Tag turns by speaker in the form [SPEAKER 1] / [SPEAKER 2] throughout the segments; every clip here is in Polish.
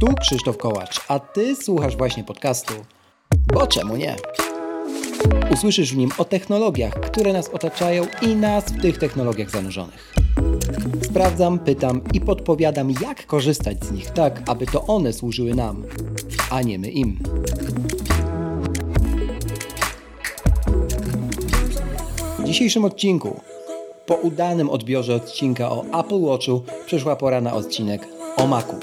[SPEAKER 1] Tu Krzysztof Kołacz, a Ty słuchasz właśnie podcastu. Bo czemu nie? Usłyszysz w nim o technologiach, które nas otaczają i nas w tych technologiach zanurzonych. Sprawdzam, pytam i podpowiadam, jak korzystać z nich tak, aby to one służyły nam, a nie my im. W dzisiejszym odcinku, po udanym odbiorze odcinka o Apple Watchu, przyszła pora na odcinek o Macu.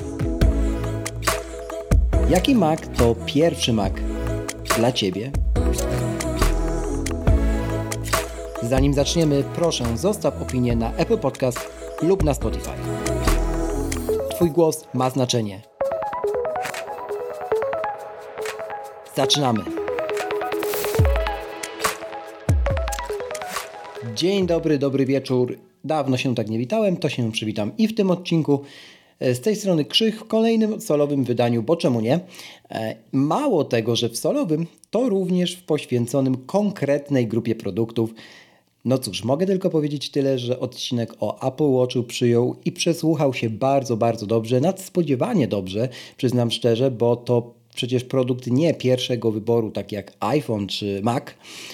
[SPEAKER 1] Jaki Mac to pierwszy Mac dla Ciebie? Zanim zaczniemy, proszę zostaw opinię na Apple Podcast lub na Spotify. Twój głos ma znaczenie. Zaczynamy. Dzień dobry, dobry wieczór. Dawno się tak nie witałem, to się przywitam i w tym odcinku. Z tej strony Krzych w kolejnym solowym wydaniu, bo czemu nie? E, mało tego, że w solowym, to również w poświęconym konkretnej grupie produktów. No cóż, mogę tylko powiedzieć tyle, że odcinek o Apple Watchu przyjął i przesłuchał się bardzo, bardzo dobrze, nadspodziewanie dobrze, przyznam szczerze, bo to przecież produkt nie pierwszego wyboru, tak jak iPhone czy Mac,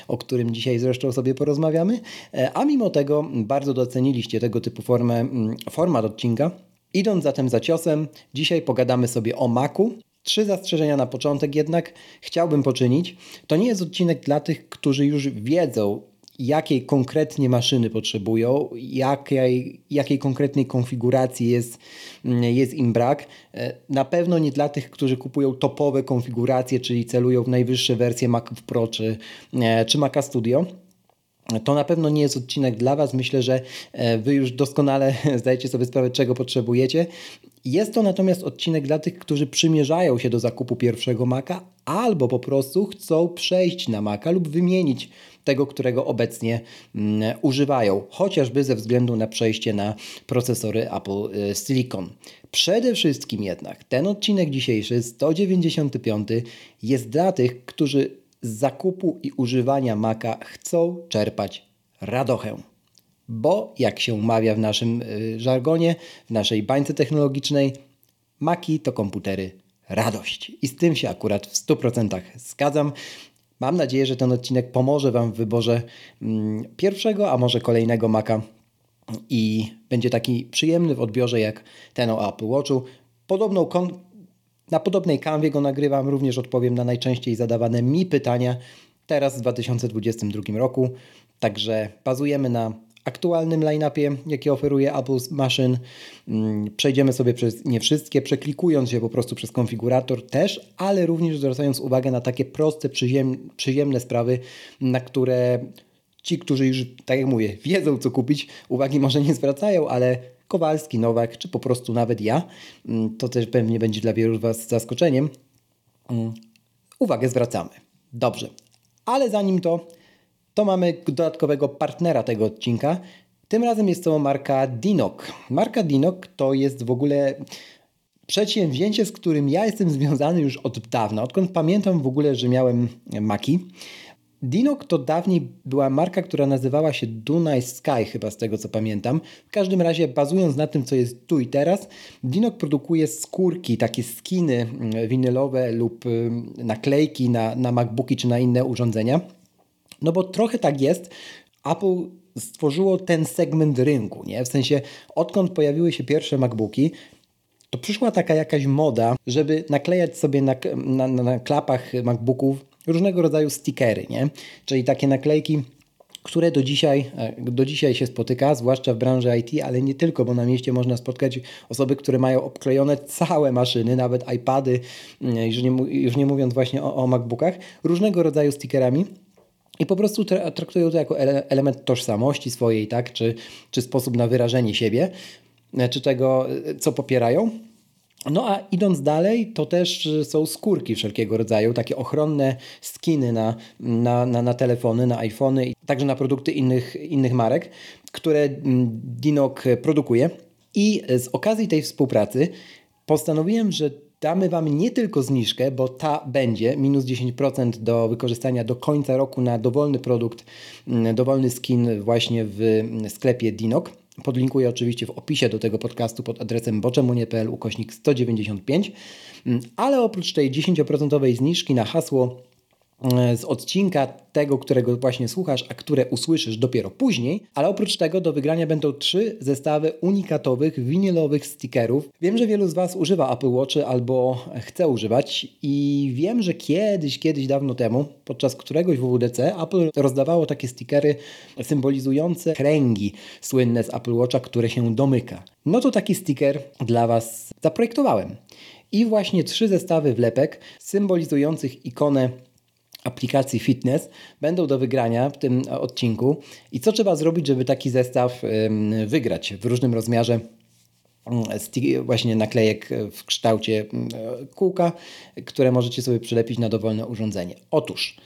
[SPEAKER 1] o którym dzisiaj zresztą sobie porozmawiamy, e, a mimo tego bardzo doceniliście tego typu formę, mm, format odcinka. Idąc zatem za ciosem, dzisiaj pogadamy sobie o Macu. Trzy zastrzeżenia na początek jednak chciałbym poczynić. To nie jest odcinek dla tych, którzy już wiedzą, jakiej konkretnie maszyny potrzebują, jakiej, jakiej konkretnej konfiguracji jest, jest im brak. Na pewno nie dla tych, którzy kupują topowe konfiguracje, czyli celują w najwyższe wersje Mac Pro czy, czy Maca Studio. To na pewno nie jest odcinek dla Was. Myślę, że e, Wy już doskonale zdajecie sobie sprawę, czego potrzebujecie. Jest to natomiast odcinek dla tych, którzy przymierzają się do zakupu pierwszego Maca albo po prostu chcą przejść na Maca lub wymienić tego, którego obecnie mm, używają, chociażby ze względu na przejście na procesory Apple y, Silicon. Przede wszystkim jednak ten odcinek dzisiejszy, 195, jest dla tych, którzy z zakupu i używania Maca chcą czerpać radochę. Bo, jak się mawia w naszym y, żargonie, w naszej bańce technologicznej, Maki to komputery radość. I z tym się akurat w 100% zgadzam. Mam nadzieję, że ten odcinek pomoże Wam w wyborze mm, pierwszego, a może kolejnego Maca i będzie taki przyjemny w odbiorze jak ten o Apple Watchu. Podobną na podobnej kanwie go nagrywam, również odpowiem na najczęściej zadawane mi pytania teraz w 2022 roku. Także bazujemy na aktualnym line-upie, jaki oferuje Apple Machine. Mm, przejdziemy sobie przez nie wszystkie, przeklikując się po prostu przez konfigurator też, ale również zwracając uwagę na takie proste, przyziemne sprawy, na które ci, którzy już, tak jak mówię, wiedzą co kupić, uwagi może nie zwracają, ale Kowalski, Nowak, czy po prostu nawet ja, mm, to też pewnie będzie dla wielu z Was zaskoczeniem, mm, uwagę zwracamy. Dobrze, ale zanim to, to mamy dodatkowego partnera tego odcinka. Tym razem jest to marka Dinok. Marka Dinok to jest w ogóle przedsięwzięcie, z którym ja jestem związany już od dawna, odkąd pamiętam w ogóle, że miałem Maki. Dinok to dawniej była marka, która nazywała się Dunaj Sky, chyba z tego co pamiętam. W każdym razie, bazując na tym, co jest tu i teraz, Dinok produkuje skórki, takie skiny mm, winylowe lub mm, naklejki na, na MacBooki czy na inne urządzenia. No bo trochę tak jest. Apple stworzyło ten segment rynku, nie? W sensie, odkąd pojawiły się pierwsze MacBooki, to przyszła taka jakaś moda, żeby naklejać sobie na, na, na klapach MacBooków różnego rodzaju stickery, nie? czyli takie naklejki, które do dzisiaj, e, do dzisiaj się spotyka, zwłaszcza w branży IT, ale nie tylko, bo na mieście można spotkać osoby, które mają obklejone całe maszyny, nawet iPady, mm, już nie, już nie mówiąc właśnie o, o MacBookach, różnego rodzaju stickerami. I po prostu traktują to jako element tożsamości swojej, tak? czy, czy sposób na wyrażenie siebie, e, czy tego, e, co popierają. No a idąc dalej, to też są skórki wszelkiego rodzaju, takie ochronne skiny na, na, na, na telefony, na iPhony także na produkty innych, innych marek, które mm, Dinok produkuje. I z okazji tej współpracy postanowiłem, że damy Wam nie tylko zniżkę, bo ta będzie minus 10% do wykorzystania do końca roku na dowolny produkt, mm, dowolny skin właśnie w sklepie Dinok Podlinkuję oczywiście w opisie do tego podcastu pod adresem boczemunie.pl ukośnik 195. Mm, ale oprócz tej 10% zniżki na hasło z odcinka tego, którego właśnie słuchasz, a które usłyszysz dopiero później, ale oprócz tego do wygrania będą trzy zestawy unikatowych winylowych stickerów. Wiem, że wielu z Was używa Apple Watchy albo chce używać i wiem, że kiedyś, kiedyś dawno temu, podczas któregoś WWDC Apple rozdawało takie stickery symbolizujące kręgi słynne z Apple Watcha, które się domyka. No to taki sticker dla Was zaprojektowałem. I właśnie trzy zestawy wlepek symbolizujących ikonę aplikacji fitness będą do wygrania w tym odcinku. I co trzeba zrobić, żeby taki zestaw wygrać w różnym rozmiarze? Mm, właśnie naklejek w kształcie mm, kółka, które możecie sobie przylepić na dowolne urządzenie. Otóż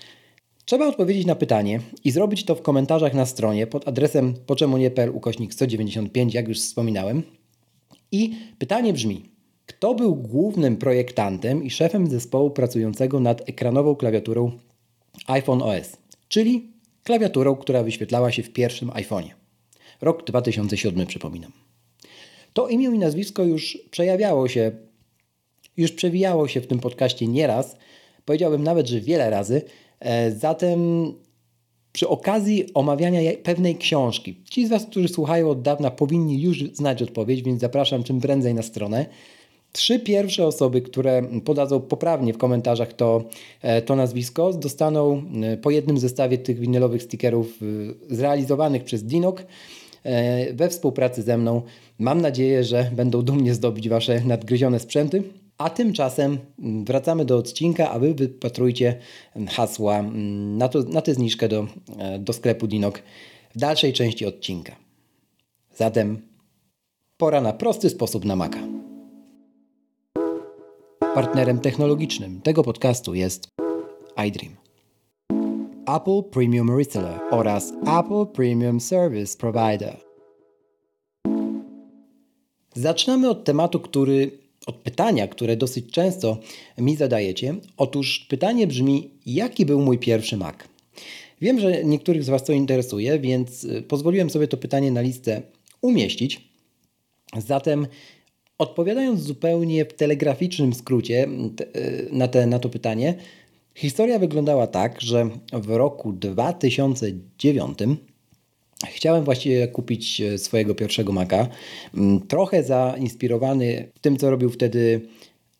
[SPEAKER 1] trzeba odpowiedzieć na pytanie i zrobić to w komentarzach na stronie pod adresem poczemunie.pl ukośnik 195, jak już wspominałem. I pytanie brzmi, kto był głównym projektantem i szefem zespołu pracującego nad ekranową klawiaturą iPhone OS, czyli klawiaturą, która wyświetlała się w pierwszym iPhone'ie. Rok 2007, przypominam. To imię i nazwisko już przejawiało się, już przewijało się w tym podcaście nieraz, powiedziałbym nawet, że wiele razy. E, zatem przy okazji omawiania pewnej książki, ci z Was, którzy słuchają od dawna, powinni już znać odpowiedź, więc zapraszam czym prędzej na stronę. Trzy pierwsze osoby, które podadzą poprawnie w komentarzach to, e, to nazwisko, dostaną e, po jednym zestawie tych winylowych stickerów e, zrealizowanych przez Dinok we współpracy ze mną. Mam nadzieję, że będą dumnie zdobić Wasze nadgryzione sprzęty. A tymczasem wracamy do odcinka, a Wy wypatrujcie hasła na, to, na tę zniżkę do, do sklepu Dinok w dalszej części odcinka. Zatem pora na prosty sposób na Maca. Partnerem technologicznym tego podcastu jest iDream. Apple Premium Reseller oraz Apple Premium Service Provider. Zaczynamy od tematu, który, od pytania, które dosyć często mi zadajecie. Otóż pytanie brzmi: jaki był mój pierwszy Mac? Wiem, że niektórych z Was to interesuje, więc y, pozwoliłem sobie to pytanie na listę umieścić. Zatem Odpowiadając zupełnie w telegraficznym skrócie e, na, te, na to pytanie, historia wyglądała tak, że w roku 2009 Chciałem właściwie kupić e, swojego pierwszego Maca. Trochę zainspirowany tym, co robił wtedy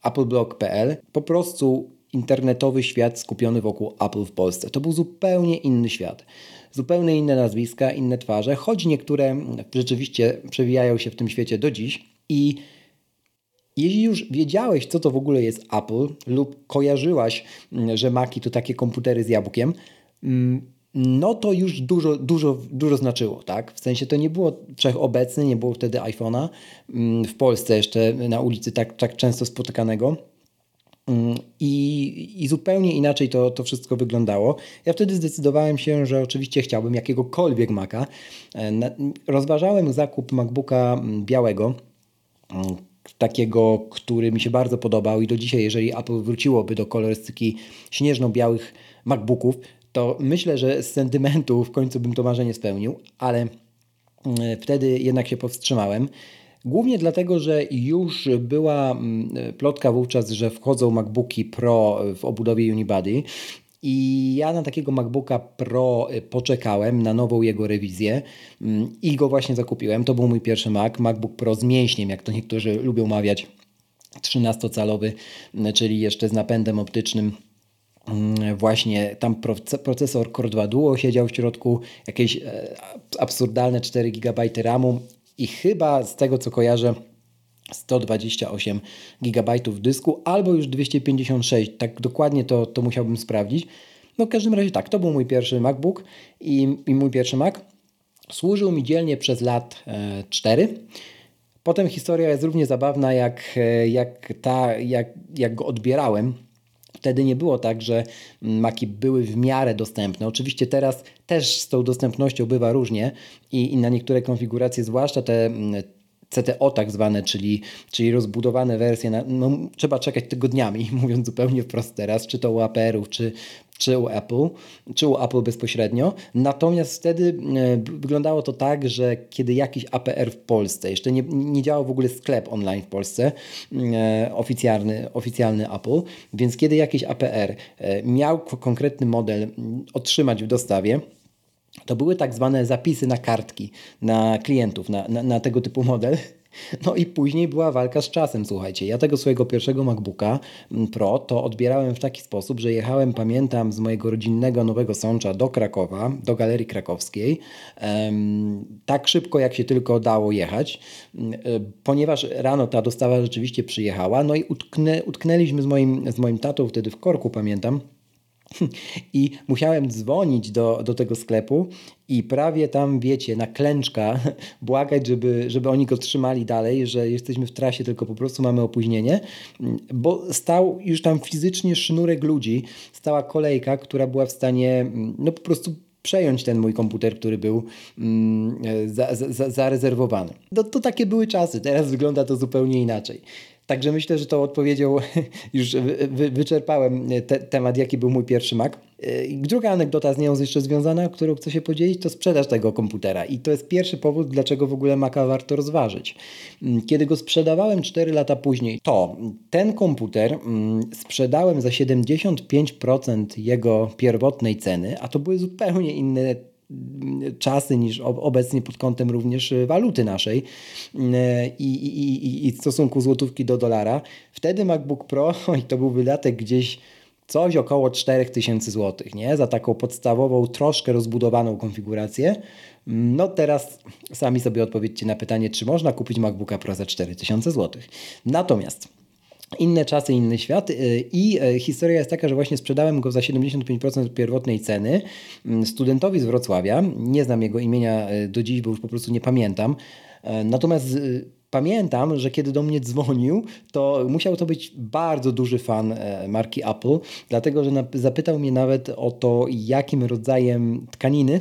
[SPEAKER 1] appleblog.pl. Po prostu internetowy świat skupiony wokół Apple w Polsce. To był zupełnie inny świat. Zupełnie inne nazwiska, inne twarze, choć niektóre rzeczywiście przewijają się w tym świecie do dziś. I jeśli już wiedziałeś, co to w ogóle jest Apple, lub kojarzyłaś, mm, że Maki to takie komputery z jabłkiem, mm, no to już dużo, dużo, dużo znaczyło, tak? W sensie to nie było wszechobecne, nie było wtedy iPhone'a, mm, w Polsce jeszcze na ulicy tak, tak często spotykanego. I, I, zupełnie inaczej to, to wszystko wyglądało. Ja wtedy zdecydowałem się, że oczywiście chciałbym jakiegokolwiek Maca. E, rozważałem zakup MacBooka białego, takiego, który mi się bardzo podobał i do dzisiaj, jeżeli Apple wróciłoby do kolorystyki śnieżno-białych MacBooków, to myślę, że z sentymentu w końcu bym to marzenie spełnił, ale mm, wtedy jednak się powstrzymałem. Głównie dlatego, że już była mm, plotka wówczas, że wchodzą MacBooki Pro w obudowie Unibody i ja na takiego MacBooka Pro y, poczekałem na nową jego rewizję mm, i go właśnie zakupiłem. To był mój pierwszy Mac, MacBook Pro z mięśniem, jak to niektórzy lubią mawiać. 13-calowy, mm, czyli jeszcze z napędem optycznym. Mm, właśnie tam procesor Core 2 Duo siedział w środku, jakieś e, absurdalne 4 GB RAMu i chyba z tego co kojarzę 128 GB dysku albo już 256. Tak dokładnie to, to musiałbym sprawdzić. No w każdym razie tak, to był mój pierwszy MacBook i, i mój pierwszy Mac. Służył mi dzielnie przez lat e, 4. Potem historia jest równie zabawna jak, e, jak ta, jak, jak go odbierałem. Wtedy nie było tak, że Maki były w miarę dostępne. Oczywiście teraz też z tą dostępnością bywa różnie i, i na niektóre konfiguracje, zwłaszcza te CTO tak zwane, czyli, czyli rozbudowane wersje, na, no, trzeba czekać tygodniami, mówiąc zupełnie wprost teraz, czy to u APR-ów, czy, czy u Apple, czy u Apple bezpośrednio. Natomiast wtedy wyglądało to tak, że kiedy jakiś APR w Polsce, jeszcze nie, nie działał w ogóle sklep online w Polsce, oficjalny, oficjalny Apple, więc kiedy jakiś APR miał konkretny model otrzymać w dostawie, to były tak zwane zapisy na kartki, na klientów, na, na, na, tego typu model. No i później była walka z czasem, słuchajcie. Ja tego swojego pierwszego MacBooka mm, Pro to odbierałem w taki sposób, że jechałem, pamiętam, z mojego rodzinnego Nowego Sącza do Krakowa, do Galerii Krakowskiej, tak szybko jak się tylko dało jechać, mm, e, ponieważ rano ta dostawa rzeczywiście przyjechała, no i utknę, utknęliśmy z moim, z moim tatą wtedy w korku, pamiętam, i musiałem dzwonić do, do tego sklepu i prawie tam, wiecie, na klęczka błagać, żeby, żeby oni go trzymali dalej, że jesteśmy w trasie, tylko po prostu mamy opóźnienie, bo stał już tam fizycznie sznurek ludzi, stała kolejka, która była w stanie no po prostu przejąć ten mój komputer, który był mm, za, za, zarezerwowany. No, to takie były czasy, teraz wygląda to zupełnie inaczej. Także myślę, że tą odpowiedzią już wy, wyczerpałem te, temat, jaki był mój pierwszy Mac. Druga anegdota z nią jeszcze związana, którą chcę się podzielić, to sprzedaż tego komputera. I to jest pierwszy powód, dlaczego w ogóle Maca warto rozważyć. Kiedy go sprzedawałem 4 lata później, to ten komputer mm, sprzedałem za 75% jego pierwotnej ceny, a to były zupełnie inne czasy niż obecnie pod kątem również y, waluty naszej y, i, i, i stosunku złotówki do dolara. Wtedy MacBook Pro i to był wydatek gdzieś coś około 4000 zł, nie? Za taką podstawową, troszkę rozbudowaną konfigurację. No teraz sami sobie odpowiedzcie na pytanie, czy można kupić MacBooka Pro za 4000 zł. Natomiast inne czasy, inny świat. Y, I y, historia jest taka, że właśnie sprzedałem go za 75% pierwotnej ceny mm, studentowi z Wrocławia. Nie znam jego imienia y, do dziś, bo już po prostu nie pamiętam. Natomiast pamiętam, że kiedy do mnie dzwonił, to musiał to być bardzo duży fan marki Apple, dlatego że zapytał mnie nawet o to, jakim rodzajem tkaniny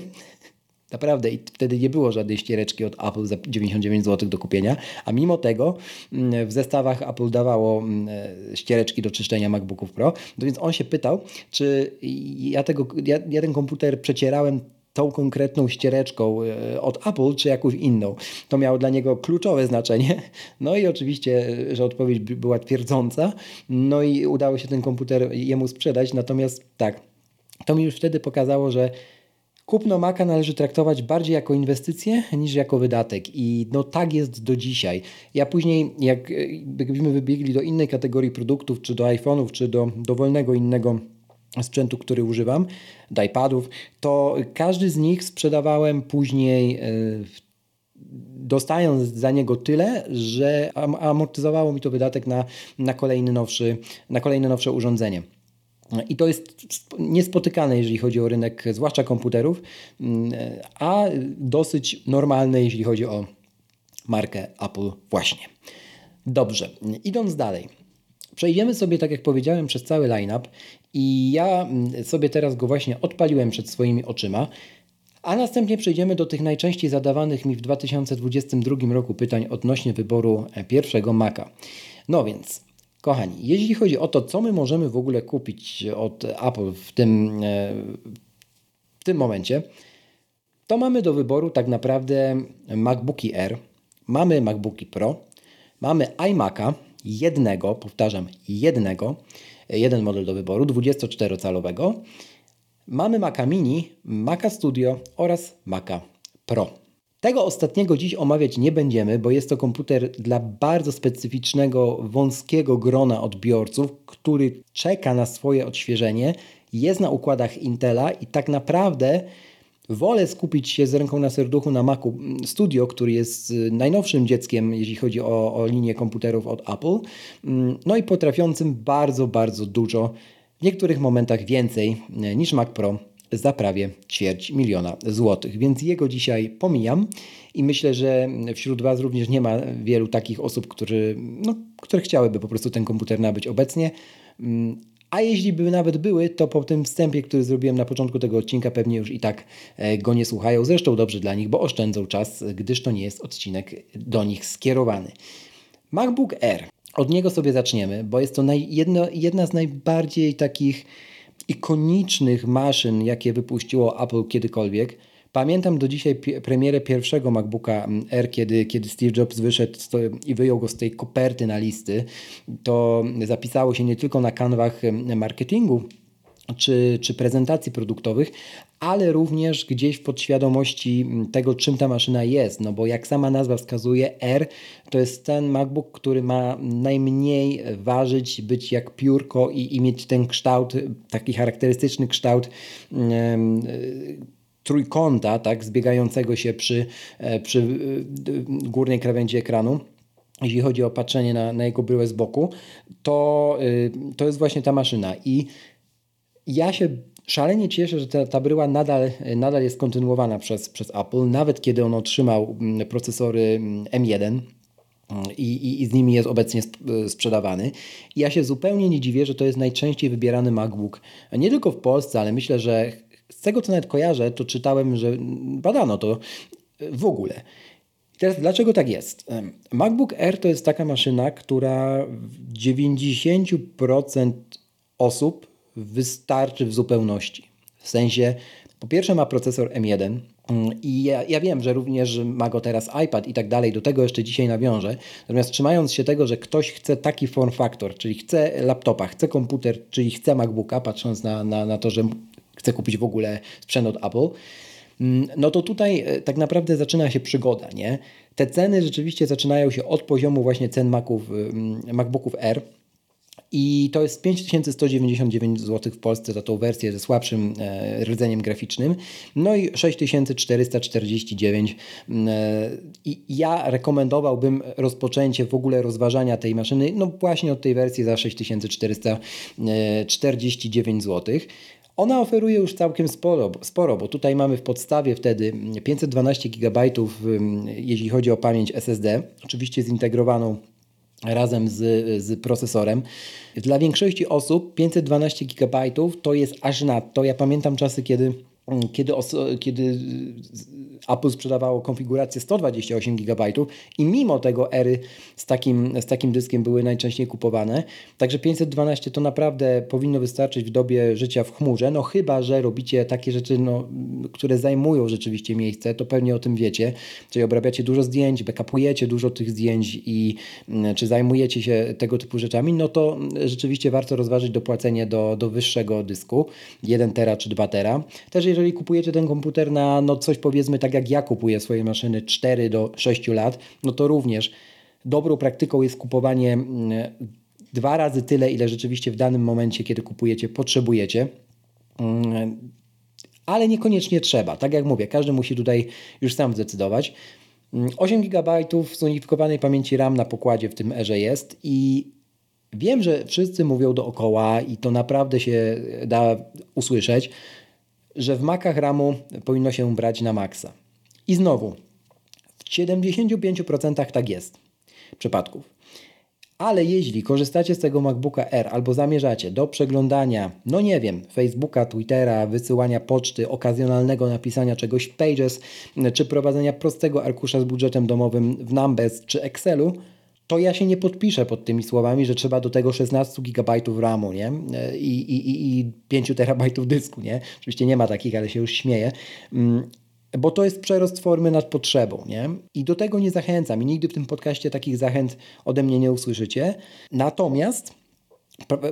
[SPEAKER 1] Naprawdę i wtedy nie było żadnej ściereczki od Apple za 99 zł do kupienia, a mimo tego mm, w zestawach Apple dawało mm, e, ściereczki do czyszczenia MacBooków Pro, no więc on się pytał, czy ja, tego, ja, ja ten komputer przecierałem tą konkretną ściereczką e, od Apple, czy jakąś inną. To miało dla niego kluczowe znaczenie. No i oczywiście, e, że odpowiedź była twierdząca. No i udało się ten komputer jemu sprzedać. Natomiast tak, to mi już wtedy pokazało, że Kupno Maca należy traktować bardziej jako inwestycję niż jako wydatek i no tak jest do dzisiaj. Ja później, jak byśmy wybiegli do innej kategorii produktów, czy do iPhone'ów, czy do dowolnego innego sprzętu, który używam, do iPadów, to każdy z nich sprzedawałem później e, dostając za niego tyle, że amortyzowało mi to wydatek na, na, kolejny nowszy, na kolejne nowsze urządzenie. I to jest niespotykane, jeżeli chodzi o rynek, zwłaszcza komputerów, a dosyć normalne, jeśli chodzi o markę Apple właśnie. Dobrze, idąc dalej. Przejdziemy sobie, tak jak powiedziałem, przez cały line-up i ja sobie teraz go właśnie odpaliłem przed swoimi oczyma, a następnie przejdziemy do tych najczęściej zadawanych mi w 2022 roku pytań odnośnie wyboru pierwszego Maca. No więc Kochani, jeśli chodzi o to, co my możemy w ogóle kupić od Apple w tym, e, w tym momencie, to mamy do wyboru tak naprawdę MacBooki Air, mamy MacBooki Pro, mamy iMac'a jednego, powtarzam, jednego, jeden model do wyboru, 24-calowego, mamy Maca Mini, Maca Studio oraz Maca Pro. Tego ostatniego dziś omawiać nie będziemy, bo jest to komputer dla bardzo specyficznego, wąskiego grona odbiorców, który czeka na swoje odświeżenie, jest na układach Intela i tak naprawdę wolę skupić się z ręką na serduchu na Macu Studio, który jest najnowszym dzieckiem, jeśli chodzi o, o linię komputerów od Apple, mm, no i potrafiącym bardzo, bardzo dużo, w niektórych momentach więcej y, niż Mac Pro za prawie ćwierć miliona złotych. Więc jego dzisiaj pomijam i myślę, że wśród Was również nie ma wielu takich osób, którzy, no, które chciałyby po prostu ten komputer nabyć obecnie. Mm, a jeśli by nawet były, to po tym wstępie, który zrobiłem na początku tego odcinka, pewnie już i tak e, go nie słuchają. Zresztą dobrze dla nich, bo oszczędzą czas, gdyż to nie jest odcinek do nich skierowany. MacBook Air. Od niego sobie zaczniemy, bo jest to naj, jedno, jedna z najbardziej takich ikonicznych maszyn, jakie wypuściło Apple kiedykolwiek. Pamiętam do dzisiaj premierę pierwszego MacBooka R, kiedy, kiedy Steve Jobs wyszedł i wyjął go z tej koperty na listy. To zapisało się nie tylko na kanwach marketingu, czy, czy prezentacji produktowych, ale również gdzieś w podświadomości tego, czym ta maszyna jest. No bo jak sama nazwa wskazuje, R to jest ten MacBook, który ma najmniej ważyć, być jak piórko i, i mieć ten kształt, taki charakterystyczny kształt. Yy, trójkąta, tak, zbiegającego się przy, e, przy e, górnej krawędzi ekranu jeśli chodzi o patrzenie na, na jego bryłę z boku, to, e, to jest właśnie ta maszyna. I ja się szalenie cieszę, że ta, ta bryła nadal, nadal jest kontynuowana przez, przez Apple, nawet kiedy on otrzymał mm, procesory M1 mm, i, i, i, z nimi jest obecnie sprzedawany. I ja się zupełnie nie dziwię, że to jest najczęściej wybierany MacBook, nie tylko w Polsce, ale myślę, że z tego co nawet kojarzę, to czytałem, że badano to w ogóle. teraz dlaczego tak jest? MacBook Air to jest taka maszyna, która w 90% osób wystarczy w zupełności. W sensie, po pierwsze ma procesor M1 mm, i ja, ja, wiem, że również ma go teraz iPad i tak dalej, do tego jeszcze dzisiaj nawiążę. Natomiast trzymając się tego, że ktoś chce taki form factor, czyli chce laptopa, chce komputer, czyli chce MacBooka, patrząc na, na, na to, że chce kupić w ogóle sprzęt od Apple, mm, no to tutaj e, tak naprawdę zaczyna się przygoda, nie? Te ceny rzeczywiście zaczynają się od poziomu właśnie cen Maców, mm, MacBooków R, i to jest 5199 zł w Polsce za tą wersję ze słabszym e, rdzeniem graficznym. No i 6449. Mm, e, I ja rekomendowałbym rozpoczęcie w ogóle rozważania tej maszyny, no właśnie od tej wersji za 6449 zł. Ona oferuje już całkiem sporo, sporo, bo tutaj mamy w podstawie wtedy 512 GB, jeśli chodzi o pamięć SSD, oczywiście zintegrowaną razem z, z procesorem. Dla większości osób 512 GB to jest aż nadto. Ja pamiętam czasy, kiedy kiedy, kiedy Apple sprzedawało konfigurację 128 GB i mimo tego ery z takim, z takim dyskiem były najczęściej kupowane. Także 512 to naprawdę powinno wystarczyć w dobie życia w chmurze, no chyba, że robicie takie rzeczy, no, które zajmują rzeczywiście miejsce, to pewnie o tym wiecie, czyli obrabiacie dużo zdjęć, backupujecie dużo tych zdjęć i mm, czy zajmujecie się tego typu rzeczami, no to rzeczywiście warto rozważyć dopłacenie do, do wyższego dysku, 1 tera czy 2 tera. Też jeżeli kupujecie ten komputer na no coś powiedzmy tak jak ja kupuję swoje maszyny 4 do 6 lat, no to również dobrą praktyką jest kupowanie mm, dwa razy tyle, ile rzeczywiście w danym momencie, kiedy kupujecie, potrzebujecie. Mm, ale niekoniecznie trzeba. Tak jak mówię, każdy musi tutaj już sam zdecydować. 8 mm, GB zunifikowanej pamięci RAM na pokładzie w tym erze jest i wiem, że wszyscy mówią dookoła i to naprawdę się da usłyszeć, że w makach RAMu powinno się brać na maksa. I znowu, w 75% tak jest przypadków. Ale jeśli korzystacie z tego MacBooka R albo zamierzacie do przeglądania, no nie wiem, Facebooka, Twittera, wysyłania poczty, okazjonalnego napisania czegoś w Pages, czy prowadzenia prostego arkusza z budżetem domowym w Numbers czy Excelu, to ja się nie podpiszę pod tymi słowami, że trzeba do tego 16 GB RAMu nie? I, i, i 5 terabajtów dysku. Nie? Oczywiście nie ma takich, ale się już śmieję. Mm, bo to jest przerost formy nad potrzebą. Nie? I do tego nie zachęcam i nigdy w tym podcaście takich zachęt ode mnie nie usłyszycie. Natomiast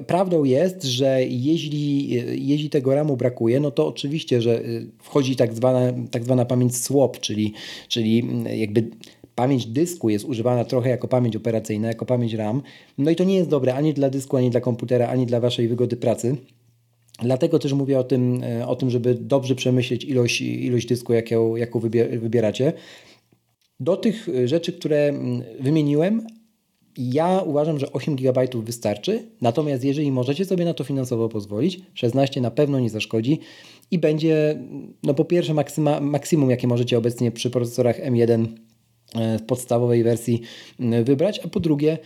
[SPEAKER 1] Prawdą jest, że jeśli, jeśli tego RAMu brakuje, no to oczywiście, że y, wchodzi tak zwana, tak zwana pamięć swap, czyli, czyli jakby pamięć dysku jest używana trochę jako pamięć operacyjna, jako pamięć RAM. No i to nie jest dobre ani dla dysku, ani dla komputera, ani dla Waszej wygody pracy. Dlatego też mówię o tym, e, o tym żeby dobrze przemyśleć ilość, ilość dysku, jaką, jaką wybieracie. Do tych rzeczy, które wymieniłem, ja uważam, że 8 GB wystarczy, natomiast jeżeli możecie sobie na to finansowo pozwolić, 16 na pewno nie zaszkodzi i będzie, no po pierwsze, maksyma, maksimum, jakie możecie obecnie przy procesorach M1 E, w podstawowej wersji wybrać, a po drugie,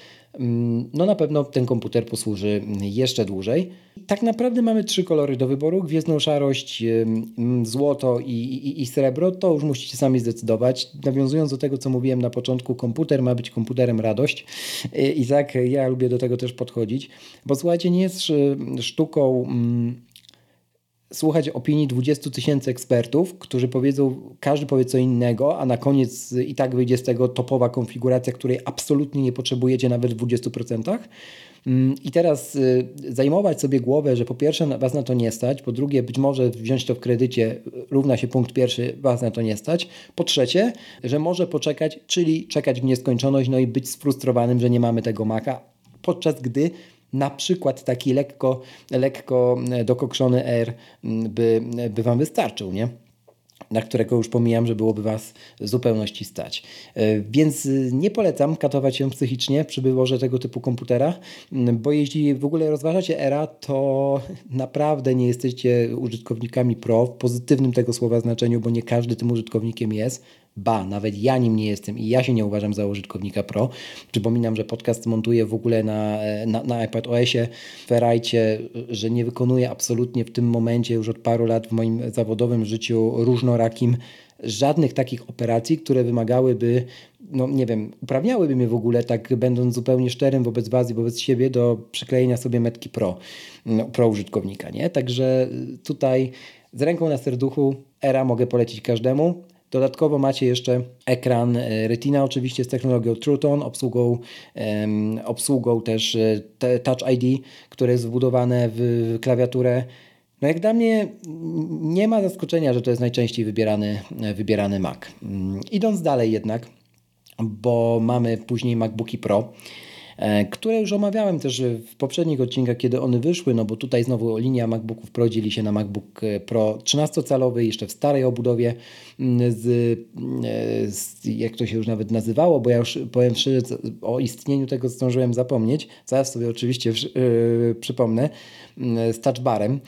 [SPEAKER 1] no na pewno ten komputer posłuży jeszcze dłużej. Tak naprawdę mamy trzy kolory do wyboru: gwiezdną szarość, złoto i, i, i, srebro. To już musicie sami zdecydować. Nawiązując do tego, co mówiłem na początku, komputer ma być komputerem radość e, i tak ja lubię do tego też podchodzić, bo słuchajcie, nie jest sztuką słuchać opinii 20 tysięcy ekspertów, którzy powiedzą, każdy powie co innego, a na koniec i tak wyjdzie z tego topowa konfiguracja, której absolutnie nie potrzebujecie nawet w 20%. Mm, I teraz y, zajmować sobie głowę, że po pierwsze was na to nie stać, po drugie być może wziąć to w kredycie równa się punkt pierwszy, was na to nie stać, po trzecie, że może poczekać, czyli czekać w nieskończoność, no i być sfrustrowanym, że nie mamy tego maka, podczas gdy na przykład taki lekko, lekko dokokszony R by, by Wam wystarczył, nie? na którego już pomijam, że byłoby Was w zupełności stać. E, więc nie polecam katować się psychicznie przy wyborze tego typu komputera, bo jeśli w ogóle rozważacie ERA, to naprawdę nie jesteście użytkownikami pro w pozytywnym tego słowa znaczeniu, bo nie każdy tym użytkownikiem jest. Ba, nawet ja nim nie jestem i ja się nie uważam za użytkownika pro. Przypominam, że podcast montuję w ogóle na, na, na iPad OS-ie, Ferajcie, że nie wykonuję absolutnie w tym momencie już od paru lat w moim zawodowym życiu różnorakim żadnych takich operacji, które wymagałyby, no nie wiem, uprawniałyby mnie w ogóle, tak będąc zupełnie szczerym wobec Was i wobec siebie, do przyklejenia sobie metki pro, no, pro użytkownika, nie? Także tutaj z ręką na serduchu era mogę polecić każdemu. Dodatkowo macie jeszcze ekran e, Retina, oczywiście z technologią True Tone, obsługą, obsługą też e, Touch ID, które jest wbudowane w klawiaturę. No jak dla mnie nie ma zaskoczenia, że to jest najczęściej wybierany, e, wybierany Mac. Mm, idąc dalej jednak, bo mamy później MacBooki Pro. E, które już omawiałem też w poprzednich odcinkach, kiedy one wyszły, no bo tutaj znowu linia MacBooków Pro dzieli się na MacBook e, Pro 13-calowy, jeszcze w starej obudowie, mm, z, e, z, jak to się już nawet nazywało, bo ja już powiem szczerze, o istnieniu tego zdążyłem zapomnieć, zaraz sobie oczywiście yy, przypomnę, mm, z touchbarem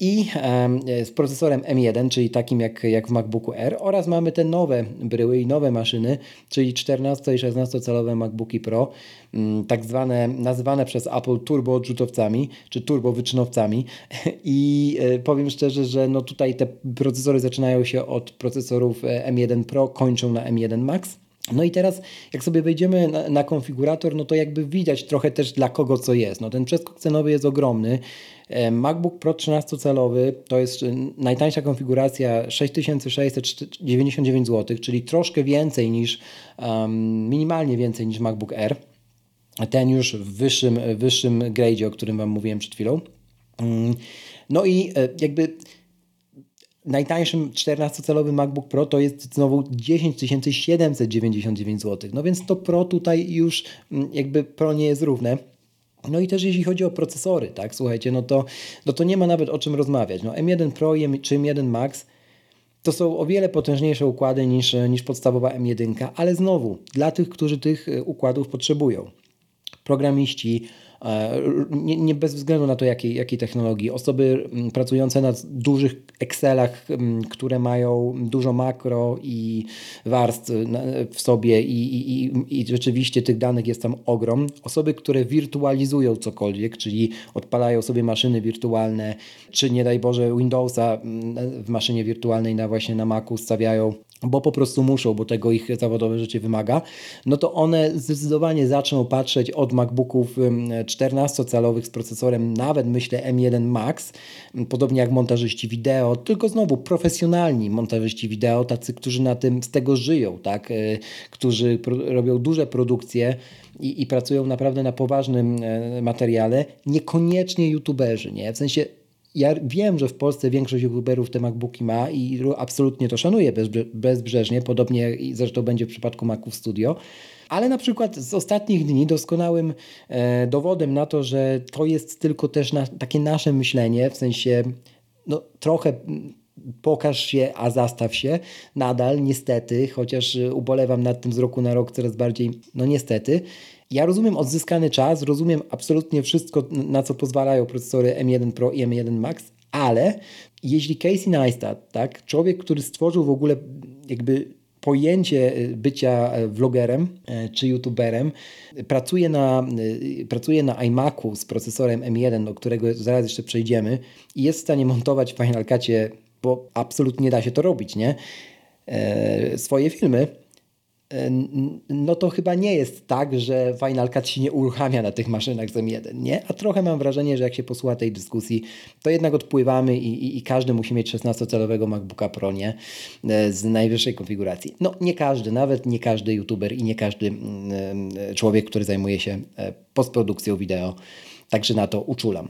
[SPEAKER 1] i z procesorem M1, czyli takim jak, jak w MacBooku R oraz mamy te nowe bryły i nowe maszyny, czyli 14 i 16 calowe MacBooki Pro, mm, tak zwane, nazywane przez Apple turbo odrzutowcami, czy turbo wyczynowcami i e, powiem szczerze, że no tutaj te procesory zaczynają się od procesorów e, M1 Pro, kończą na M1 Max. No i teraz, jak sobie wejdziemy na, na, konfigurator, no to jakby widać trochę też dla kogo co jest. No ten przeskok cenowy jest ogromny. E, MacBook Pro 13-calowy to jest e, najtańsza konfiguracja 6699 zł, czyli troszkę więcej niż, um, minimalnie więcej niż MacBook Air. Ten już w wyższym, wyższym grade, o którym Wam mówiłem przed chwilą. Mm, no i e, jakby najtańszym 14-calowym MacBook Pro to jest znowu 10 799 zł. No więc to Pro tutaj już mm, jakby Pro nie jest równe. No i też jeśli chodzi o procesory, tak, słuchajcie, no to, no to nie ma nawet o czym rozmawiać. No M1 Pro czy M1 Max to są o wiele potężniejsze układy niż, niż podstawowa M1, ale znowu dla tych, którzy tych e, układów potrzebują. Programiści, E, nie, nie, bez względu na to, jakiej, jakiej technologii. Osoby pracujące na dużych Excelach, mm, które mają dużo makro i warstw w sobie i, i, i rzeczywiście tych danych jest tam ogrom. Osoby, które wirtualizują cokolwiek, czyli odpalają sobie maszyny wirtualne, czy nie daj Boże Windowsa mm, w maszynie wirtualnej na właśnie na Macu stawiają bo po prostu muszą, bo tego ich zawodowe życie wymaga, no to one zdecydowanie zaczną patrzeć od MacBooków 14-calowych z procesorem, nawet myślę M1 Max, podobnie jak montażyści wideo, tylko znowu profesjonalni montażyści wideo, tacy, którzy na tym z tego żyją, tak? E, którzy robią duże produkcje i, i pracują naprawdę na poważnym e, materiale, niekoniecznie youtuberzy, nie? W sensie ja wiem, że w Polsce większość youtuberów te MacBooki ma i absolutnie to szanuję bezbrzeżnie, podobnie zresztą będzie w przypadku Maców Studio. Ale na przykład z ostatnich dni doskonałym e, dowodem na to, że to jest tylko też na, takie nasze myślenie, w sensie no, trochę pokaż się, a zastaw się. Nadal, niestety, chociaż ubolewam nad tym z roku na rok coraz bardziej, no niestety. Ja rozumiem odzyskany czas, rozumiem absolutnie wszystko, na co pozwalają procesory M1 Pro i M1 Max, ale jeśli Casey Neistat, tak, człowiek, który stworzył w ogóle jakby pojęcie bycia vlogerem e, czy youtuberem, pracuje na, e, pracuje na iMacu z procesorem M1, do którego zaraz jeszcze przejdziemy i jest w stanie montować w Final Cutie, bo absolutnie da się to robić, nie? E, swoje filmy, no to chyba nie jest tak, że Final Cut się nie uruchamia na tych maszynach z M1, nie? A trochę mam wrażenie, że jak się posłucha tej dyskusji, to jednak odpływamy i, i, i każdy musi mieć 16-calowego MacBooka Pro, nie? E, z najwyższej konfiguracji. No nie każdy, nawet nie każdy YouTuber i nie każdy mm, e, człowiek, który zajmuje się e, postprodukcją wideo, także na to uczulam.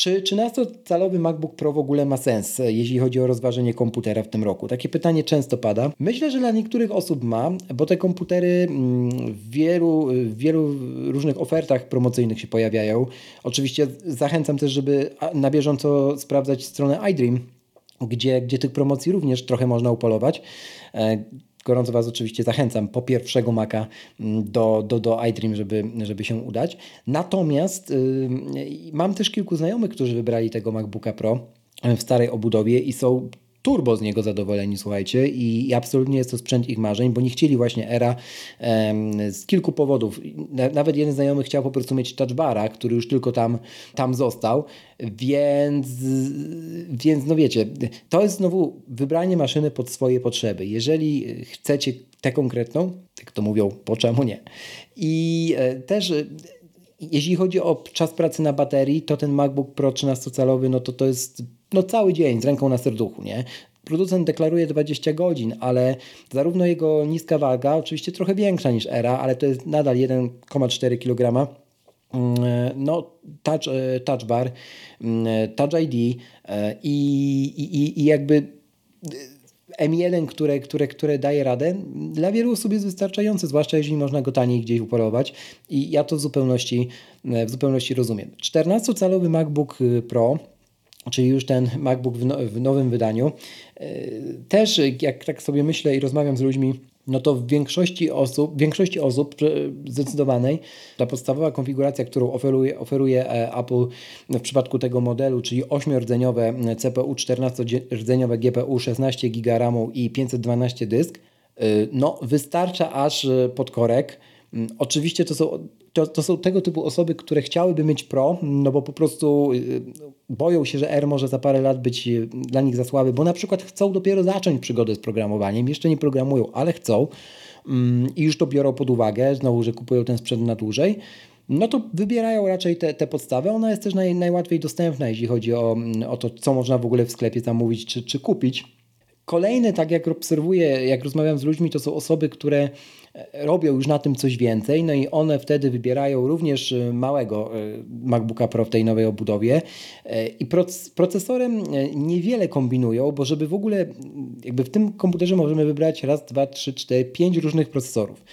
[SPEAKER 1] Czy 13-calowy MacBook Pro w ogóle ma sens, jeśli chodzi o rozważenie komputera w tym roku? Takie pytanie często pada. Myślę, że dla niektórych osób ma, bo te komputery mm, w wielu, w wielu różnych ofertach promocyjnych się pojawiają. Oczywiście zachęcam też, żeby na bieżąco sprawdzać stronę iDream, gdzie, gdzie tych promocji również trochę można upolować. Gorąco Was oczywiście zachęcam po pierwszego Maca mm, do, do, do iDream, żeby, żeby się udać. Natomiast yy, mam też kilku znajomych, którzy wybrali tego MacBooka Pro w starej obudowie i są turbo z niego zadowoleni, słuchajcie, i, absolutnie jest to sprzęt ich marzeń, bo nie chcieli właśnie era em, z kilku powodów. Nawet jeden znajomy chciał po prostu mieć touchbara, który już tylko tam, tam został, więc, więc no wiecie, to jest znowu wybranie maszyny pod swoje potrzeby. Jeżeli chcecie tę konkretną, jak to mówią, po czemu nie? I e, też jeśli chodzi o czas pracy na baterii, to ten MacBook Pro 13-calowy, no to to jest no, cały dzień z ręką na serduchu, nie? Producent deklaruje 20 godzin, ale zarówno jego niska waga, oczywiście trochę większa niż Era, ale to jest nadal 1,4 kg. Mm, no, touch, e, touch bar, mm, touch ID e, i, i, i jakby M1, które, które, które daje radę, dla wielu osób jest wystarczający, zwłaszcza jeżeli można go taniej gdzieś upolować i ja to w zupełności, w zupełności rozumiem. 14-calowy MacBook Pro czyli już ten MacBook w, no, nowym wydaniu. Też jak tak sobie myślę i rozmawiam z ludźmi, no to w większości osób, większości osób zdecydowanej ta podstawowa konfiguracja, którą oferuje, oferuje e, Apple w przypadku tego modelu, czyli 8-rdzeniowe CPU, 14-rdzeniowe GPU, 16 GB i 512 dysk, e, no wystarcza aż e, pod korek. Mm, oczywiście to są, to, to są tego typu osoby, które chciałyby mieć Pro, no bo po prostu boją się, że R może za parę lat być dla nich za słaby, bo na przykład chcą dopiero zacząć przygodę z programowaniem, jeszcze nie programują, ale chcą mm, i już to biorą pod uwagę, znowu, że kupują ten sprzęt na dłużej, no to wybierają raczej te, te podstawy. Ona jest też naj, najłatwiej dostępna, jeśli chodzi o, o to, co można w ogóle w sklepie zamówić czy, czy kupić. Kolejne, tak jak obserwuję, jak rozmawiam z ludźmi, to są osoby, które robią już na tym coś więcej, no i one wtedy wybierają również e, małego e, MacBooka Pro w tej nowej obudowie i procesorem niewiele kombinują, bo żeby w ogóle, jakby w tym komputerze możemy wybrać raz, dwa, trzy, cztery, pięć różnych procesorów.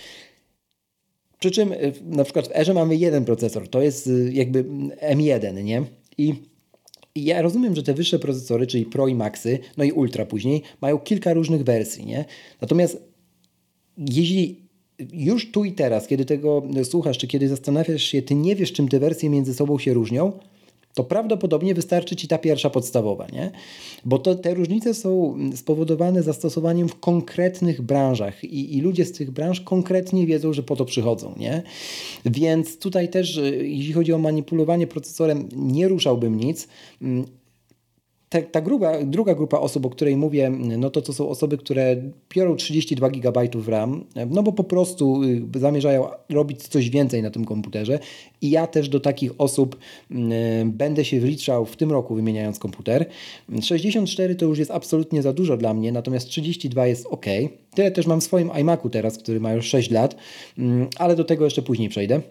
[SPEAKER 1] Przy czym na przykład w Erze mamy jeden procesor, to jest jakby M1, nie? I i ja rozumiem, że te wyższe procesory, czyli Pro i Maxy, no i Ultra później, mają kilka różnych wersji, nie? Natomiast jeśli już tu i teraz, kiedy tego słuchasz, czy kiedy zastanawiasz się, ty nie wiesz, czym te wersje między sobą się różnią, to prawdopodobnie wystarczy Ci ta pierwsza podstawowa, nie? Bo to, te różnice są spowodowane zastosowaniem w konkretnych branżach i, i ludzie z tych branż konkretnie wiedzą, że po to przychodzą, nie? Więc tutaj też, jeśli chodzi o manipulowanie procesorem, nie ruszałbym nic ta, ta grupa, druga grupa osób, o której mówię, no to to są osoby, które biorą 32 GB RAM, no bo po prostu y, zamierzają robić coś więcej na tym komputerze i ja też do takich osób y, będę się wliczał w tym roku wymieniając komputer. 64 to już jest absolutnie za dużo dla mnie, natomiast 32 jest ok. Tyle też mam w swoim iMacu teraz, który ma już 6 lat, mm, ale do tego jeszcze później przejdę.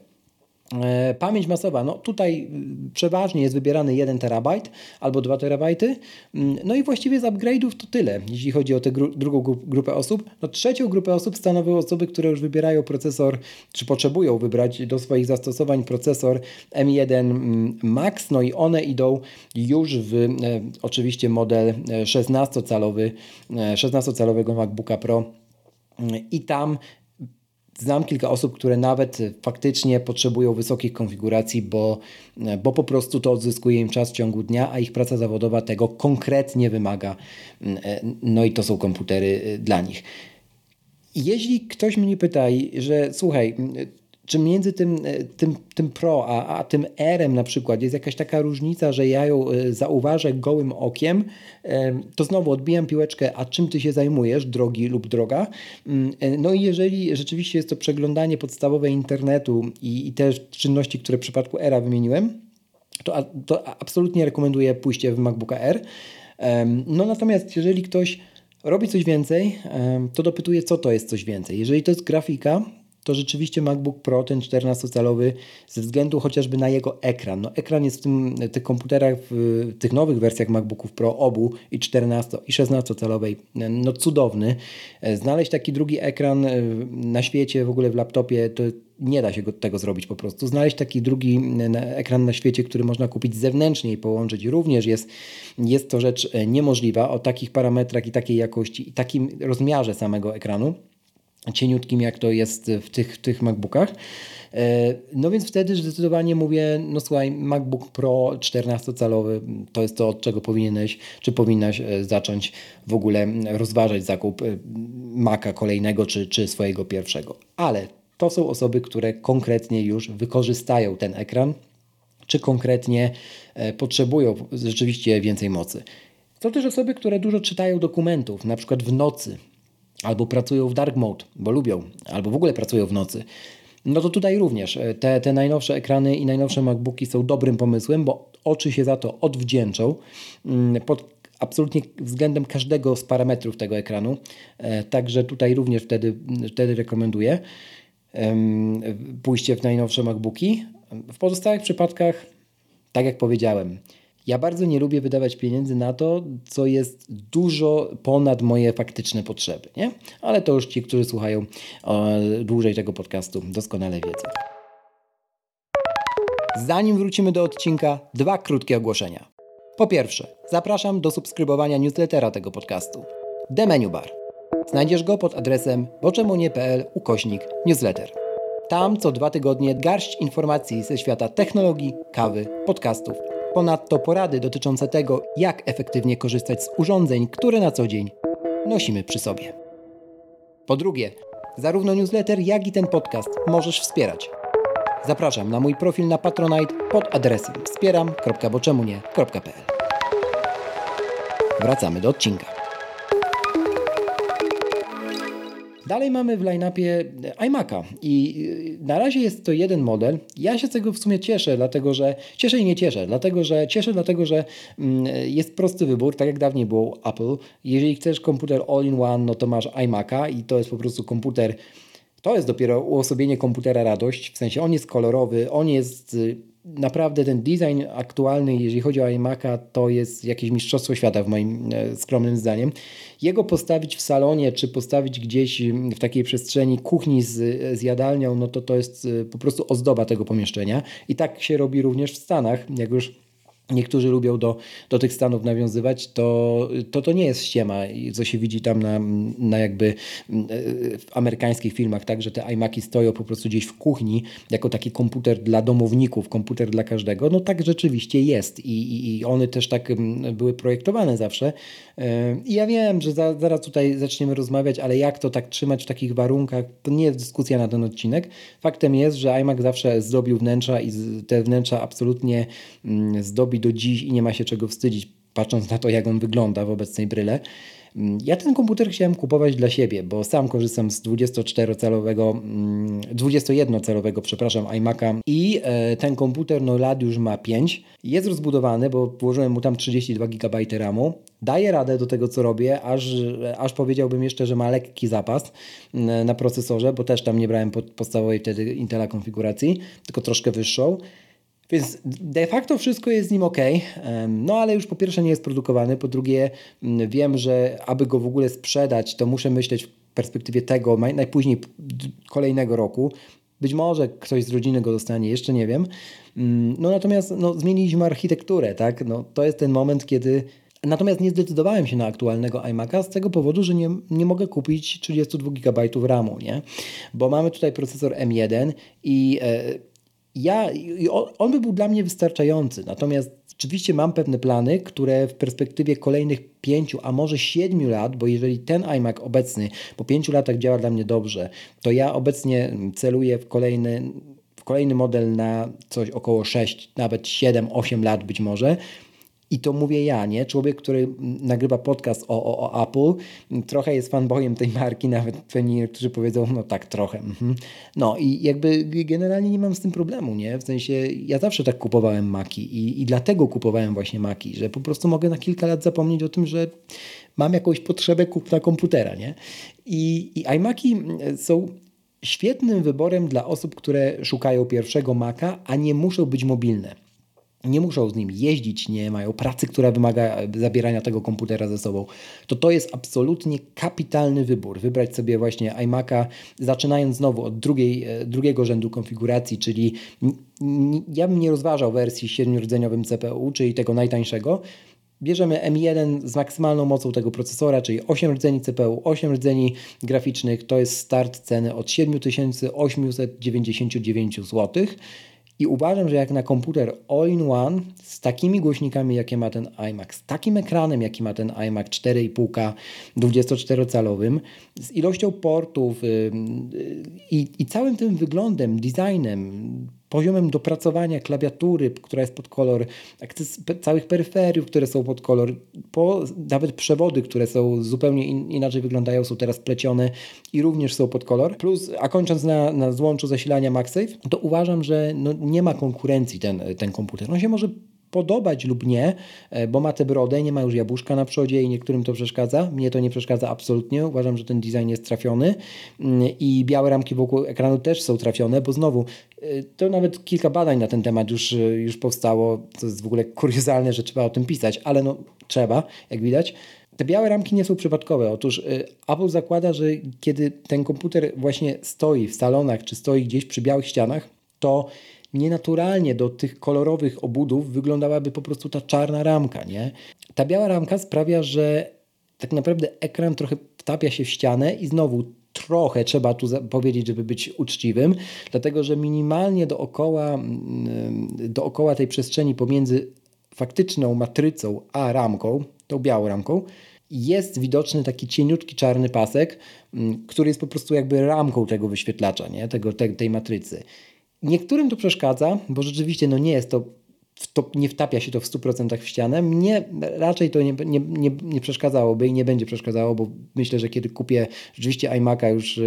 [SPEAKER 1] E, pamięć masowa, no tutaj y, przeważnie jest wybierany 1 terabajt albo 2 terabajty. Mm, no i właściwie z upgrade'ów to tyle, jeśli chodzi o tę gru drugą grupę osób. No trzecią grupę osób stanowią osoby, które już wybierają procesor, czy potrzebują wybrać do swoich zastosowań procesor M1 mm, Max, no i one idą już w e, oczywiście model 16-calowy, e, 16-calowego MacBooka Pro i tam Znam kilka osób, które nawet faktycznie potrzebują wysokich konfiguracji, bo, bo po prostu to odzyskuje im czas w ciągu dnia, a ich praca zawodowa tego konkretnie wymaga. No i to są komputery dla nich. Jeśli ktoś mnie pyta, że słuchaj, czy między tym, e, tym, tym Pro a, a tym R na przykład jest jakaś taka różnica, że ja ją e, zauważę gołym okiem, e, to znowu odbijam piłeczkę, a czym ty się zajmujesz, drogi lub droga? Mm, no i jeżeli rzeczywiście jest to przeglądanie podstawowe internetu i, i te czynności, które w przypadku R wymieniłem, to, to absolutnie rekomenduję pójście w MacBooka R. No natomiast jeżeli ktoś robi coś więcej, to dopytuje, co to jest coś więcej. Jeżeli to jest grafika, to rzeczywiście MacBook Pro, ten 14-calowy, ze względu chociażby na jego ekran. No, ekran jest w tym, tych komputerach, w tych nowych wersjach MacBooków Pro obu i 14 i 16-calowej, no cudowny. Znaleźć taki drugi ekran e, na świecie, w ogóle w laptopie, to nie da się tego zrobić po prostu. Znaleźć taki drugi ekran na świecie, który można kupić zewnętrznie i połączyć, również jest, jest to rzecz e, niemożliwa o takich parametrach i takiej jakości i takim rozmiarze samego ekranu cieniutkim, jak to jest w tych, tych MacBookach. E, no więc wtedy zdecydowanie mówię, no słuchaj, MacBook Pro 14-calowy to jest to, od czego powinieneś, czy powinnaś e, zacząć w ogóle rozważać zakup e, Maca kolejnego, czy, czy swojego pierwszego. Ale to są osoby, które konkretnie już wykorzystają ten ekran, czy konkretnie potrzebują rzeczywiście więcej mocy. To też osoby, które dużo czytają dokumentów, na przykład w nocy, albo pracują w dark mode, bo lubią, albo w ogóle pracują w nocy, no to tutaj również e, te, te najnowsze ekrany i najnowsze MacBooki są dobrym pomysłem, bo oczy się za to odwdzięczą mm, pod absolutnie względem każdego z parametrów tego ekranu. E, także tutaj również wtedy, wtedy rekomenduję pójście w najnowsze MacBooki. W pozostałych przypadkach, tak jak powiedziałem, ja bardzo nie lubię wydawać pieniędzy na to, co jest dużo ponad moje faktyczne potrzeby, nie? Ale to już ci, którzy słuchają e, dłużej tego podcastu, doskonale wiedzą. Zanim wrócimy do odcinka, dwa krótkie ogłoszenia. Po pierwsze, zapraszam do subskrybowania newslettera tego podcastu. The Menu Bar. Znajdziesz go pod adresem boczemunie.pl ukośnik newsletter. Tam co dwa tygodnie garść informacji ze świata technologii, kawy, podcastów Ponadto porady dotyczące tego, jak efektywnie korzystać z urządzeń, które na co dzień nosimy przy sobie. Po drugie, zarówno newsletter, jak i ten podcast możesz wspierać. Zapraszam na mój profil na Patronite pod adresem wspieram.boczemunie.pl Wracamy do odcinka. Dalej mamy w line-upie iMac'a i y, na razie jest to jeden model. Ja się z tego w sumie cieszę, dlatego że cieszę i nie cieszę, dlatego że cieszę, dlatego że mm, jest prosty wybór, tak jak dawniej było Apple. Jeżeli chcesz komputer all-in-one, no to masz iMac'a i to jest po prostu komputer to jest dopiero uosobienie komputera radość, w sensie on jest kolorowy, on jest y, naprawdę ten design aktualny, jeżeli chodzi o iMac'a, to jest jakieś mistrzostwo świata w moim e, skromnym zdaniem. Jego postawić w salonie, czy postawić gdzieś w takiej przestrzeni kuchni z, z jadalnią, no to to jest e, po prostu ozdoba tego pomieszczenia. I tak się robi również w Stanach, jak już niektórzy lubią do, do tych stanów nawiązywać, to, to to nie jest ściema, co się widzi tam na, na jakby w amerykańskich filmach, tak, że te iMaki stoją po prostu gdzieś w kuchni jako taki komputer dla domowników, komputer dla każdego. No tak rzeczywiście jest i, i, i one też tak były projektowane zawsze. I ja wiem, że za, zaraz tutaj zaczniemy rozmawiać, ale jak to tak trzymać w takich warunkach, to nie jest dyskusja na ten odcinek. Faktem jest, że iMac zawsze zdobił wnętrza i te wnętrza absolutnie zdobił do dziś i nie ma się czego wstydzić, patrząc na to, jak on wygląda w obecnej bryle. Mm, ja ten komputer chciałem kupować dla siebie, bo sam korzystam z 24-calowego, 21-calowego, mm, przepraszam, iMac'a i e, ten komputer no lat już ma 5. Jest rozbudowany, bo włożyłem mu tam 32 GB RAMu. Daje radę do tego, co robię, aż, aż powiedziałbym jeszcze, że ma lekki zapas mm, na procesorze, bo też tam nie brałem pod podstawowej wtedy Intela konfiguracji, tylko troszkę wyższą. Więc de facto wszystko jest z nim ok, no ale już po pierwsze nie jest produkowany, po drugie mm, wiem, że aby go w ogóle sprzedać, to muszę myśleć w perspektywie tego najpóźniej kolejnego roku. Być może ktoś z rodziny go dostanie, jeszcze nie wiem. Mm, no natomiast no, zmieniliśmy architekturę, tak? No, to jest ten moment, kiedy Natomiast nie zdecydowałem się na aktualnego iMac'a z tego powodu, że nie, nie mogę kupić 32 GB RAMu, nie? Bo mamy tutaj procesor M1 i e, ja, on by był dla mnie wystarczający. Natomiast Oczywiście mam pewne plany, które w perspektywie kolejnych pięciu, a może siedmiu lat, bo jeżeli ten iMac obecny po pięciu latach działa dla mnie dobrze, to ja obecnie celuję w kolejny, w kolejny model na coś około 6, nawet 7, 8 lat być może. I to mówię ja, nie? Człowiek, który nagrywa podcast o, o, o Apple, trochę jest fanboyem tej marki, nawet pewnie niektórzy powiedzą, no tak, trochę. Mhm. No i jakby generalnie nie mam z tym problemu, nie? W sensie ja zawsze tak kupowałem Maki i, i dlatego kupowałem właśnie Maki, że po prostu mogę na kilka lat zapomnieć o tym, że mam jakąś potrzebę kupna komputera, nie? I, i iMaki są świetnym wyborem dla osób, które szukają pierwszego Maca, a nie muszą być mobilne nie muszą z nim jeździć, nie mają pracy, która wymaga zabierania tego komputera ze sobą, to to jest absolutnie kapitalny wybór. Wybrać sobie właśnie iMac'a, zaczynając znowu od drugiej, e, drugiego rzędu konfiguracji, czyli ja bym nie rozważał wersji 7-rdzeniowym CPU, czyli tego najtańszego, Bierzemy M1 z maksymalną mocą tego procesora, czyli 8 rdzeni CPU, 8 rdzeni graficznych. To jest start ceny od 7899 zł. I uważam, że jak na komputer all-in-one z takimi głośnikami, jakie ma ten iMac, z takim ekranem, jaki ma ten iMac 4,5K 24-calowym, z ilością portów yy, yy, i całym tym wyglądem, designem, poziomem dopracowania klawiatury, która jest pod kolor, całych peryferiów, które są pod kolor, po, nawet przewody, które są zupełnie in, inaczej wyglądają, są teraz plecione i również są pod kolor. Plus, a kończąc na, na złączu zasilania MagSafe, to uważam, że no, nie ma konkurencji ten, ten komputer. On się może podobać lub nie, e, bo ma tę brodę, nie ma już jabłuszka na przodzie i niektórym to przeszkadza. Mnie to nie przeszkadza absolutnie. Uważam, że ten design jest trafiony mm, i białe ramki wokół ekranu też są trafione, bo znowu e, to nawet kilka badań na ten temat już, e, już powstało. To jest w ogóle kuriozalne, że trzeba o tym pisać, ale no trzeba, jak widać. Te białe ramki nie są przypadkowe. Otóż Apple zakłada, że kiedy ten komputer właśnie stoi w salonach czy stoi gdzieś przy białych ścianach, to nienaturalnie do tych kolorowych obudów wyglądałaby po prostu ta czarna ramka, nie? Ta biała ramka sprawia, że tak naprawdę ekran trochę wtapia się w ścianę i znowu trochę trzeba tu powiedzieć, żeby być uczciwym, dlatego że minimalnie dookoła, mm, dookoła tej przestrzeni pomiędzy faktyczną matrycą a ramką, tą białą ramką, jest widoczny taki cieniutki czarny pasek, mm, który jest po prostu jakby ramką tego wyświetlacza, nie? Tego, te, tej matrycy. Niektórym to przeszkadza, bo rzeczywiście no nie jest to, to nie wtapia się to w 100% w ścianę. Mnie raczej to nie, nie, nie, nie przeszkadzałoby i nie będzie przeszkadzało, bo myślę, że kiedy kupię rzeczywiście iMac'a już,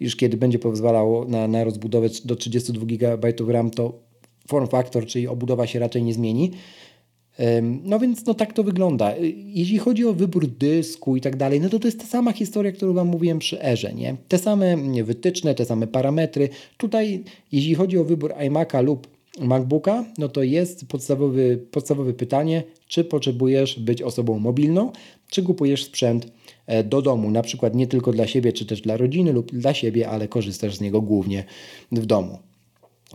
[SPEAKER 1] już kiedy będzie pozwalało na, na rozbudowę do 32 GB RAM, to form factor, czyli obudowa się raczej nie zmieni. No więc no tak to wygląda. Jeśli chodzi o wybór dysku i tak dalej, no to to jest ta sama historia, którą Wam mówiłem przy Erze, nie? Te same wytyczne, te same parametry. Tutaj, jeśli chodzi o wybór iMac'a lub MacBooka, no to jest podstawowy, podstawowe pytanie, czy potrzebujesz być osobą mobilną, czy kupujesz sprzęt e, do domu, na przykład nie tylko dla siebie, czy też dla rodziny lub dla siebie, ale korzystasz z niego głównie w domu.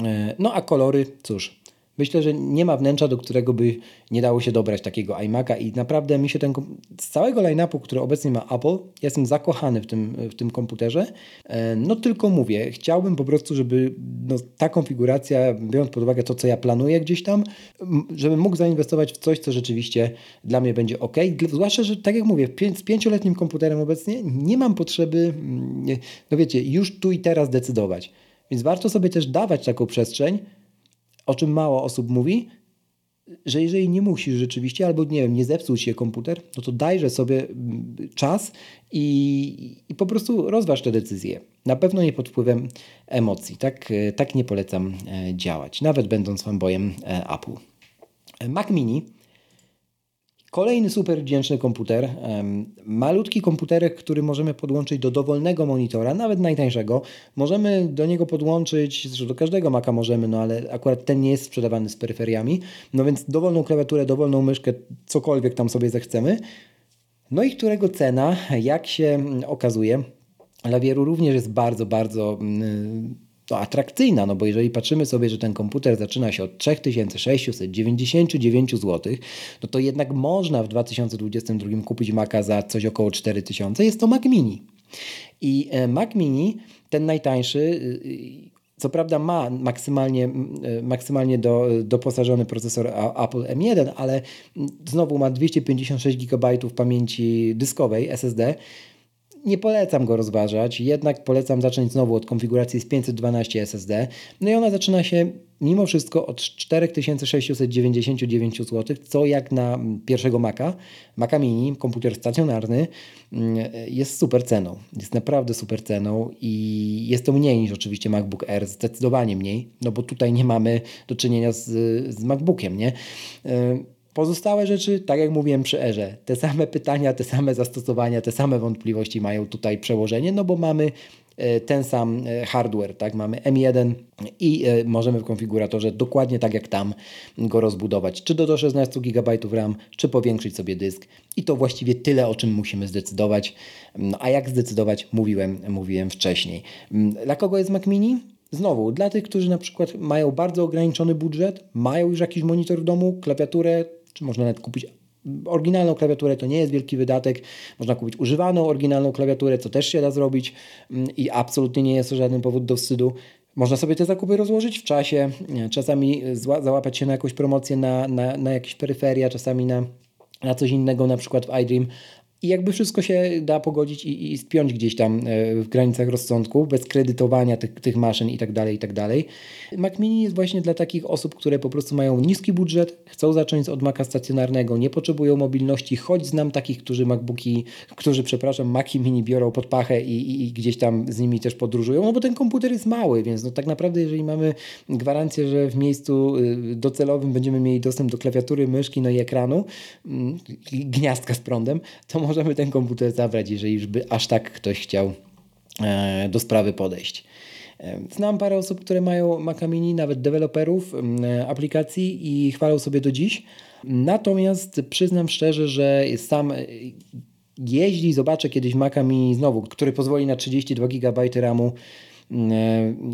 [SPEAKER 1] E, no a kolory, cóż, Myślę, że nie ma wnętrza, do którego by nie dało się dobrać takiego iMac'a i naprawdę mi się ten z całego line-upu, który obecnie ma Apple, jestem zakochany w tym, w tym komputerze. E, no tylko mówię, chciałbym po prostu, żeby no, ta konfiguracja, biorąc pod uwagę to, co ja planuję gdzieś tam, żebym mógł zainwestować w coś, co rzeczywiście dla mnie będzie ok. Zwłaszcza, że tak jak mówię, z pięcioletnim komputerem obecnie nie mam potrzeby, no wiecie, już tu i teraz decydować. Więc warto sobie też dawać taką przestrzeń, o czym mało osób mówi, że jeżeli nie musisz rzeczywiście, albo nie wiem, nie zepsuł się komputer, no to dajże sobie mm, czas i, i po prostu rozważ te decyzje. Na pewno nie pod wpływem emocji. Tak, tak nie polecam e, działać, nawet będąc fanboyem e, Apple. Mac Mini Kolejny super wdzięczny komputer, malutki komputerek, który możemy podłączyć do dowolnego monitora, nawet najtańszego. Możemy do niego podłączyć, zresztą do każdego Maca możemy, no ale akurat ten nie jest sprzedawany z peryferiami, no więc dowolną klawiaturę, dowolną myszkę, cokolwiek tam sobie zechcemy. No i którego cena, jak się okazuje, dla wielu również jest bardzo, bardzo mm, to atrakcyjna, no bo jeżeli patrzymy sobie, że ten komputer zaczyna się od 3699 zł, no to jednak można w 2022 kupić Maca za coś około 4000, jest to Mac Mini. I e, Mac Mini, ten najtańszy, y, y, co prawda ma maksymalnie, maksymalnie do, doposażony procesor Apple M1, ale znowu ma 256 GB pamięci dyskowej SSD, nie polecam go rozważać, jednak polecam zacząć znowu od konfiguracji z 512 SSD. No i ona zaczyna się mimo wszystko od 4699 zł, co jak na pierwszego Maca, Maca Mini, komputer stacjonarny, mm, jest super ceną. Jest naprawdę super ceną i jest to mniej niż oczywiście MacBook Air, zdecydowanie mniej, no bo tutaj nie mamy do czynienia z, z MacBookiem, nie? Pozostałe rzeczy, tak jak mówiłem przy Erze, te same pytania, te same zastosowania, te same wątpliwości mają tutaj przełożenie, no bo mamy e, ten sam e, hardware, tak? Mamy M1 i e, możemy w konfiguratorze dokładnie tak jak tam go rozbudować, czy do, do 16 GB RAM, czy powiększyć sobie dysk. I to właściwie tyle, o czym musimy zdecydować. No, a jak zdecydować, mówiłem, mówiłem wcześniej. Mm, dla kogo jest Mac Mini? Znowu, dla tych, którzy na przykład mają bardzo ograniczony budżet, mają już jakiś monitor w domu, klawiaturę, można nawet kupić oryginalną klawiaturę, to nie jest wielki wydatek. Można kupić używaną, oryginalną klawiaturę, co też się da zrobić mm, i absolutnie nie jest to żaden powód do wstydu. Można sobie te zakupy rozłożyć w czasie, czasami załapać się na jakąś promocję na, na, na jakieś peryferia, czasami na, na coś innego, na przykład w iDream, i jakby wszystko się da pogodzić i, i spiąć gdzieś tam e, w granicach rozsądku, bez kredytowania tych, tych maszyn i tak dalej, i tak dalej. Mac Mini jest właśnie dla takich osób, które po prostu mają niski budżet, chcą zacząć od Maca stacjonarnego, nie potrzebują mobilności, choć znam takich, którzy MacBooki, którzy, przepraszam, Maci Mini biorą pod pachę i, i, i gdzieś tam z nimi też podróżują, no bo ten komputer jest mały, więc no tak naprawdę jeżeli mamy gwarancję, że w miejscu y, docelowym będziemy mieli dostęp do klawiatury, myszki, no i ekranu, mm, gniazdka z prądem, to możemy ten komputer zabrać, jeżeli już by aż tak ktoś chciał e, do sprawy podejść. E, znam parę osób, które mają Maca Mini, nawet deweloperów e, aplikacji i chwalą sobie do dziś. Natomiast przyznam szczerze, że sam jeździ, zobaczę kiedyś Maca Mini znowu, który pozwoli na 32 GB RAMu,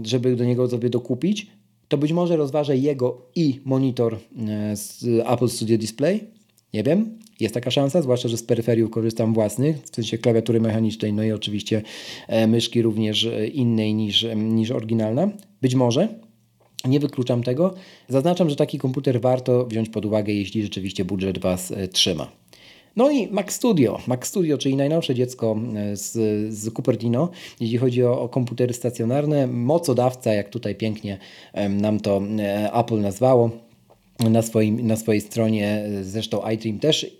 [SPEAKER 1] żeby do niego sobie dokupić, to być może rozważę jego i monitor z Apple Studio Display. Nie wiem, jest taka szansa, zwłaszcza, że z peryferiów korzystam własnych, w sensie klawiatury mechanicznej, no i oczywiście e, myszki również e, innej niż, e, niż oryginalna. Być może, nie wykluczam tego. Zaznaczam, że taki komputer warto wziąć pod uwagę, jeśli rzeczywiście budżet Was trzyma. No i Mac Studio. Mac Studio, czyli najnowsze dziecko z, z Cupertino, jeśli chodzi o, o komputery stacjonarne. Mocodawca, jak tutaj pięknie nam to Apple nazwało na, swoim, na swojej stronie, zresztą iDream też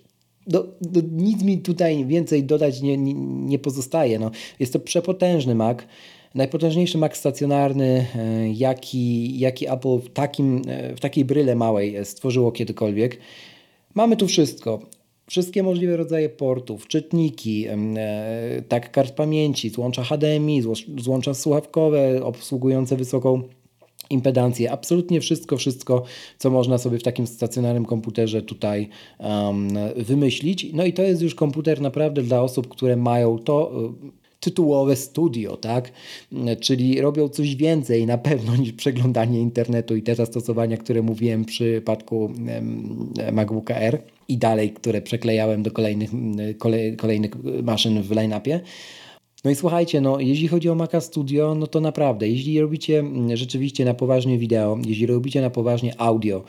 [SPEAKER 1] do, do, nic mi tutaj więcej dodać nie, nie, nie pozostaje. No, jest to przepotężny Mac. Najpotężniejszy Mac stacjonarny, e, jaki, jaki Apple w, takim, e, w takiej bryle małej stworzyło kiedykolwiek. Mamy tu wszystko. Wszystkie możliwe rodzaje portów, czytniki, e, tak kart pamięci, złącza HDMI, złącza słuchawkowe obsługujące wysoką impedancję, absolutnie wszystko, wszystko, co można sobie w takim stacjonarnym komputerze tutaj um, wymyślić. No i to jest już komputer naprawdę dla osób, które mają to y, tytułowe studio, tak? Czyli robią coś więcej na pewno niż przeglądanie internetu i te zastosowania, które mówiłem w przypadku MacBooka R i dalej, które przeklejałem do kolejnych, kolejnych maszyn w line-upie. No i słuchajcie, no, jeśli chodzi o Maca Studio, no to naprawdę, jeśli robicie mm, rzeczywiście na poważnie wideo, jeśli robicie na poważnie audio,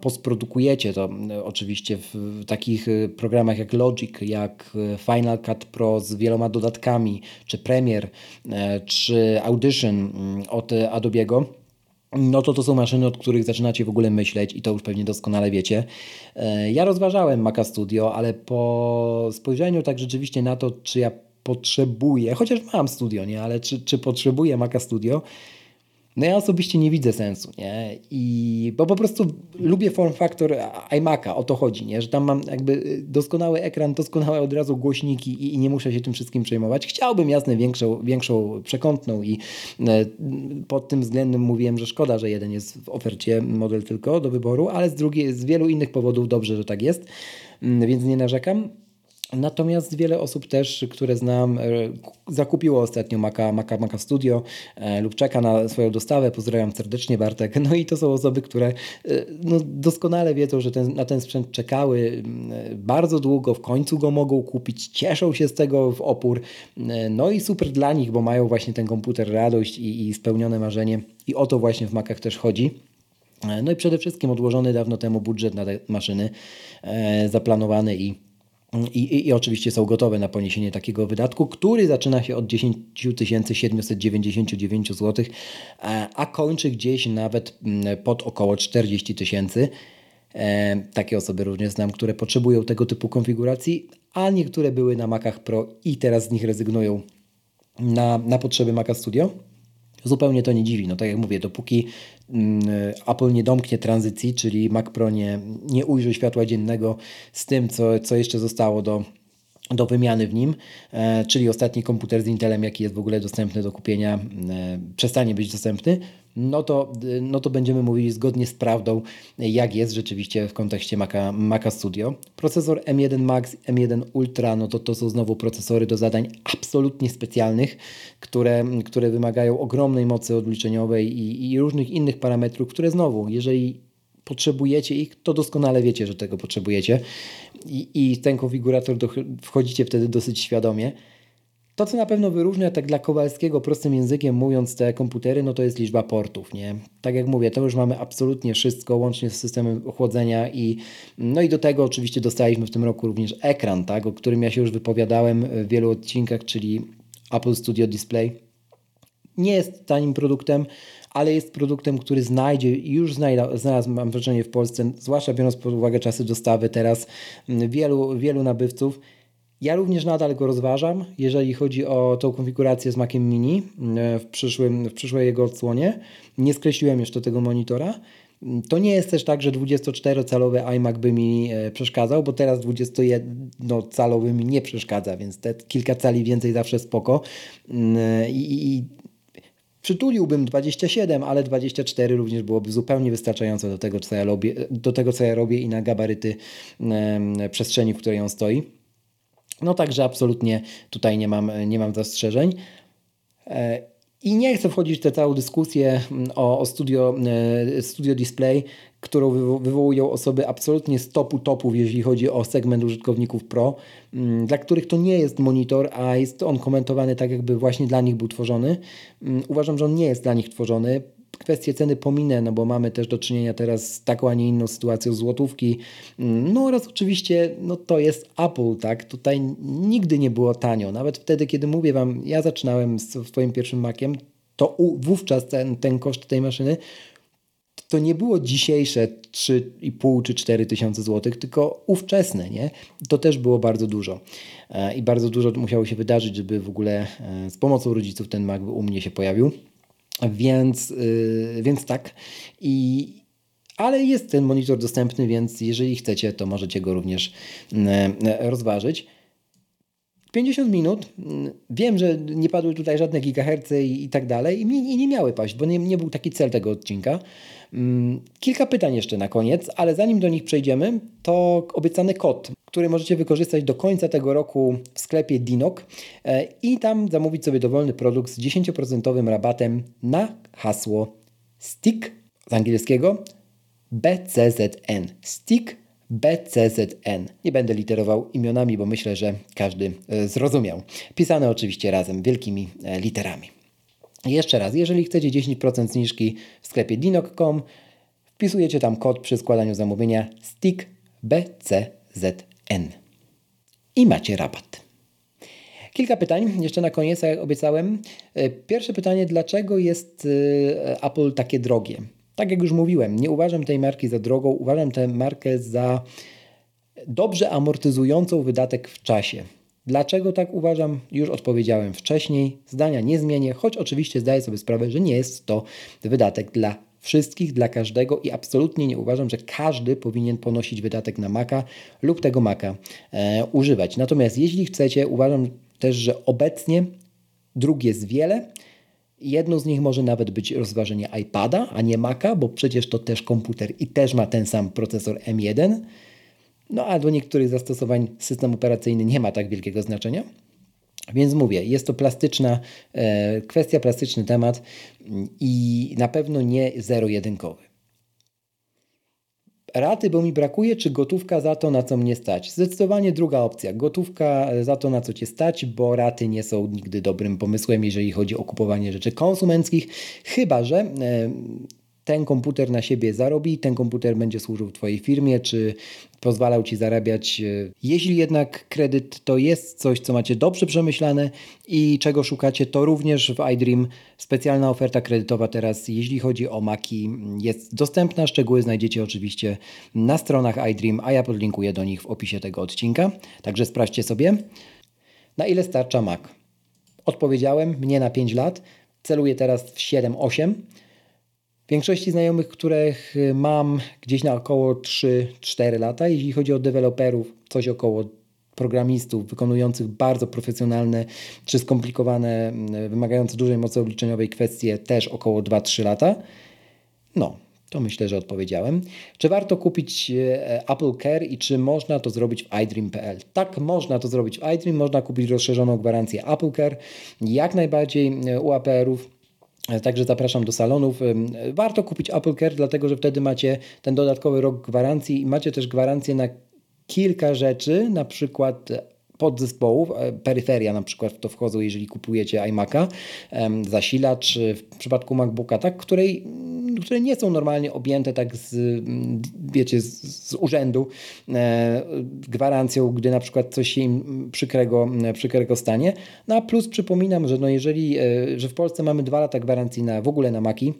[SPEAKER 1] postprodukujecie to mm, oczywiście w takich y, programach jak Logic, jak y, Final Cut Pro z wieloma dodatkami, czy Premiere, e, czy Audition mm, od Adobe'ego, no to to są maszyny, od których zaczynacie w ogóle myśleć i to już pewnie doskonale wiecie. E, ja rozważałem Maca Studio, ale po spojrzeniu tak rzeczywiście na to, czy ja potrzebuję, chociaż mam studio, nie, ale czy, czy potrzebuję Maca Studio? No ja osobiście nie widzę sensu, nie? I bo po prostu lubię form factor iMac'a, o to chodzi, nie? Że tam mam jakby doskonały ekran, doskonałe od razu głośniki i, i nie muszę się tym wszystkim przejmować. Chciałbym jasne większą, większą przekątną i e, pod tym względem mówiłem, że szkoda, że jeden jest w ofercie model tylko do wyboru, ale z drugiej, z wielu innych powodów dobrze, że tak jest, mm, więc nie narzekam. Natomiast wiele osób też, które znam, e, zakupiło ostatnio Maca, Maca, Maca Studio e, lub czeka na swoją dostawę. Pozdrawiam serdecznie Bartek. No i to są osoby, które e, no, doskonale wiedzą, że ten, na ten sprzęt czekały bardzo długo, w końcu go mogą kupić, cieszą się z tego w opór. No i super dla nich, bo mają właśnie ten komputer radość i, i spełnione marzenie. I o to właśnie w Macach też chodzi. No i przede wszystkim odłożony dawno temu budżet na te maszyny, zaplanowany i i, i, I, oczywiście są gotowe na poniesienie takiego wydatku, który zaczyna się od 10 799 zł, a kończy gdzieś nawet mm, pod około 40 tysięcy. E, takie osoby również znam, które potrzebują tego typu konfiguracji, a niektóre były na Macach Pro i teraz z nich rezygnują na, na potrzeby Maca Studio zupełnie to nie dziwi. No tak jak mówię, dopóki mm, Apple nie domknie tranzycji, czyli Mac Pro nie, nie ujrzy światła dziennego z tym, co, co jeszcze zostało do, do wymiany w nim, e, czyli ostatni komputer z Intelem, jaki jest w ogóle dostępny do kupienia, e, przestanie być dostępny, no to, no to będziemy mówili zgodnie z prawdą, jak jest rzeczywiście w kontekście Maca, Maca Studio. Procesor M1 Max, M1 Ultra, no to to są znowu procesory do zadań absolutnie specjalnych, które, które wymagają ogromnej mocy odliczeniowej i, i różnych innych parametrów, które znowu, jeżeli potrzebujecie ich, to doskonale wiecie, że tego potrzebujecie i, i ten konfigurator do, wchodzicie wtedy dosyć świadomie. To, co na pewno wyróżnia tak dla Kowalskiego prostym językiem mówiąc te komputery, no to jest liczba portów, nie? Tak jak mówię, to już mamy absolutnie wszystko, łącznie z systemem ochłodzenia i no i do tego oczywiście dostaliśmy w tym roku również ekran, tak, o którym ja się już wypowiadałem w wielu odcinkach, czyli Apple Studio Display. Nie jest tanim produktem, ale jest produktem, który znajdzie i już znalazł, mam wrażenie, w Polsce, zwłaszcza biorąc pod uwagę czasy dostawy teraz, wielu, wielu nabywców ja również nadal go rozważam, jeżeli chodzi o tą konfigurację z Maciem Mini e, w, przyszłym, w przyszłej jego odsłonie. Nie skreśliłem jeszcze tego monitora. To nie jest też tak, że 24-calowy iMac by mi e, przeszkadzał, bo teraz 21-calowy mi nie przeszkadza, więc te kilka cali więcej zawsze spoko. Mm, I, i przytuliłbym 27, ale 24 również byłoby zupełnie wystarczające do tego, co ja robię, do tego, co ja robię i na gabaryty przestrzeni, w której on stoi. No także absolutnie tutaj nie mam, nie mam zastrzeżeń. E, I nie chcę wchodzić w tę całą dyskusję mm, o, o studio, e, studio Display, którą wywołują osoby absolutnie z topu topów, jeżeli chodzi o segment użytkowników Pro, mm, dla których to nie jest monitor, a jest on komentowany tak, jakby właśnie dla nich był tworzony. Mm, uważam, że on nie jest dla nich tworzony kwestię ceny pominę, no bo mamy też do czynienia teraz z taką, a nie inną sytuacją złotówki. No oraz oczywiście, no to jest Apple, tak? Tutaj nigdy nie było tanio. Nawet wtedy, kiedy mówię Wam, ja zaczynałem z swoim pierwszym Maciem, to wówczas ten, ten koszt tej maszyny to nie było dzisiejsze 3,5 czy 4 tysiące złotych, tylko ówczesne, nie? To też było bardzo dużo. E, I bardzo dużo musiało się wydarzyć, żeby w ogóle e, z pomocą rodziców ten Mac u mnie się pojawił. Więc, yy, więc tak. I, ale jest ten monitor dostępny, więc jeżeli chcecie, to możecie go również yy, rozważyć. 50 minut. Wiem, że nie padły tutaj żadne gigaherce i, i tak dalej, i nie, nie miały paść, bo nie, nie był taki cel tego odcinka. Mm, kilka pytań jeszcze na koniec, ale zanim do nich przejdziemy, to obiecany kod, który możecie wykorzystać do końca tego roku w sklepie Dinok e, i tam zamówić sobie dowolny produkt z 10% rabatem na hasło STICK z angielskiego BCZN. STICK BCZN. Nie będę literował imionami, bo myślę, że każdy e, zrozumiał. Pisane oczywiście razem wielkimi e, literami. Jeszcze raz, jeżeli chcecie 10% zniżki w sklepie dinok.com, wpisujecie tam kod przy składaniu zamówienia STICKBCZN i macie rabat. Kilka pytań jeszcze na koniec, jak obiecałem. E, pierwsze pytanie, dlaczego jest e, Apple takie drogie? Tak jak już mówiłem, nie uważam tej marki za drogą, uważam tę markę za dobrze amortyzującą wydatek w czasie. Dlaczego tak uważam? Już odpowiedziałem wcześniej. Zdania nie zmienię, choć oczywiście zdaję sobie sprawę, że nie jest to wydatek dla wszystkich, dla każdego i absolutnie nie uważam, że każdy powinien ponosić wydatek na Maca lub tego Maca e, używać. Natomiast jeśli chcecie, uważam też, że obecnie dróg jest wiele. Jedną z nich może nawet być rozważenie iPada, a nie Maca, bo przecież to też komputer i też ma ten sam procesor M1. No a do niektórych zastosowań system operacyjny nie ma tak wielkiego znaczenia. Więc mówię, jest to plastyczna e, kwestia, plastyczny temat i na pewno nie zero-jedynkowy. Raty, bo mi brakuje, czy gotówka za to, na co mnie stać? Zdecydowanie druga opcja. Gotówka za to, na co cię stać, bo raty nie są nigdy dobrym pomysłem, jeżeli chodzi o kupowanie rzeczy konsumenckich, chyba że. E, ten komputer na siebie zarobi, ten komputer będzie służył Twojej firmie, czy pozwalał Ci zarabiać. E, jeśli jednak kredyt to jest coś, co macie dobrze przemyślane i czego szukacie, to również w iDream specjalna oferta kredytowa teraz, jeśli chodzi o Maki, jest dostępna. Szczegóły znajdziecie oczywiście na stronach iDream, a ja podlinkuję do nich w opisie tego odcinka. Także sprawdźcie sobie, na ile starcza Mac. Odpowiedziałem, mnie na 5 lat. Celuję teraz w 7-8. Większości znajomych, których mam gdzieś na około 3-4 lata, jeśli chodzi o deweloperów, coś około programistów wykonujących bardzo profesjonalne czy skomplikowane, wymagające dużej mocy obliczeniowej kwestie, też około 2-3 lata. No, to myślę, że odpowiedziałem. Czy warto kupić e, Apple Care i czy można to zrobić w iDream.pl? Tak, można to zrobić w iDream, można kupić rozszerzoną gwarancję Apple Care. Jak najbardziej u APR-ów Także zapraszam do salonów. Warto kupić Apple Care, dlatego że wtedy macie ten dodatkowy rok gwarancji i macie też gwarancję na kilka rzeczy, na przykład podzespołów, e, peryferia na przykład w to wchodzą, jeżeli kupujecie iMac'a, zasilacz w przypadku MacBooka, tak, której, które nie są normalnie objęte tak z, wiecie, z, z urzędu e, gwarancją, gdy na przykład coś się im przykrego, przykrego stanie. No a plus przypominam, że no jeżeli, e, że w Polsce mamy dwa lata gwarancji na w ogóle na Maki,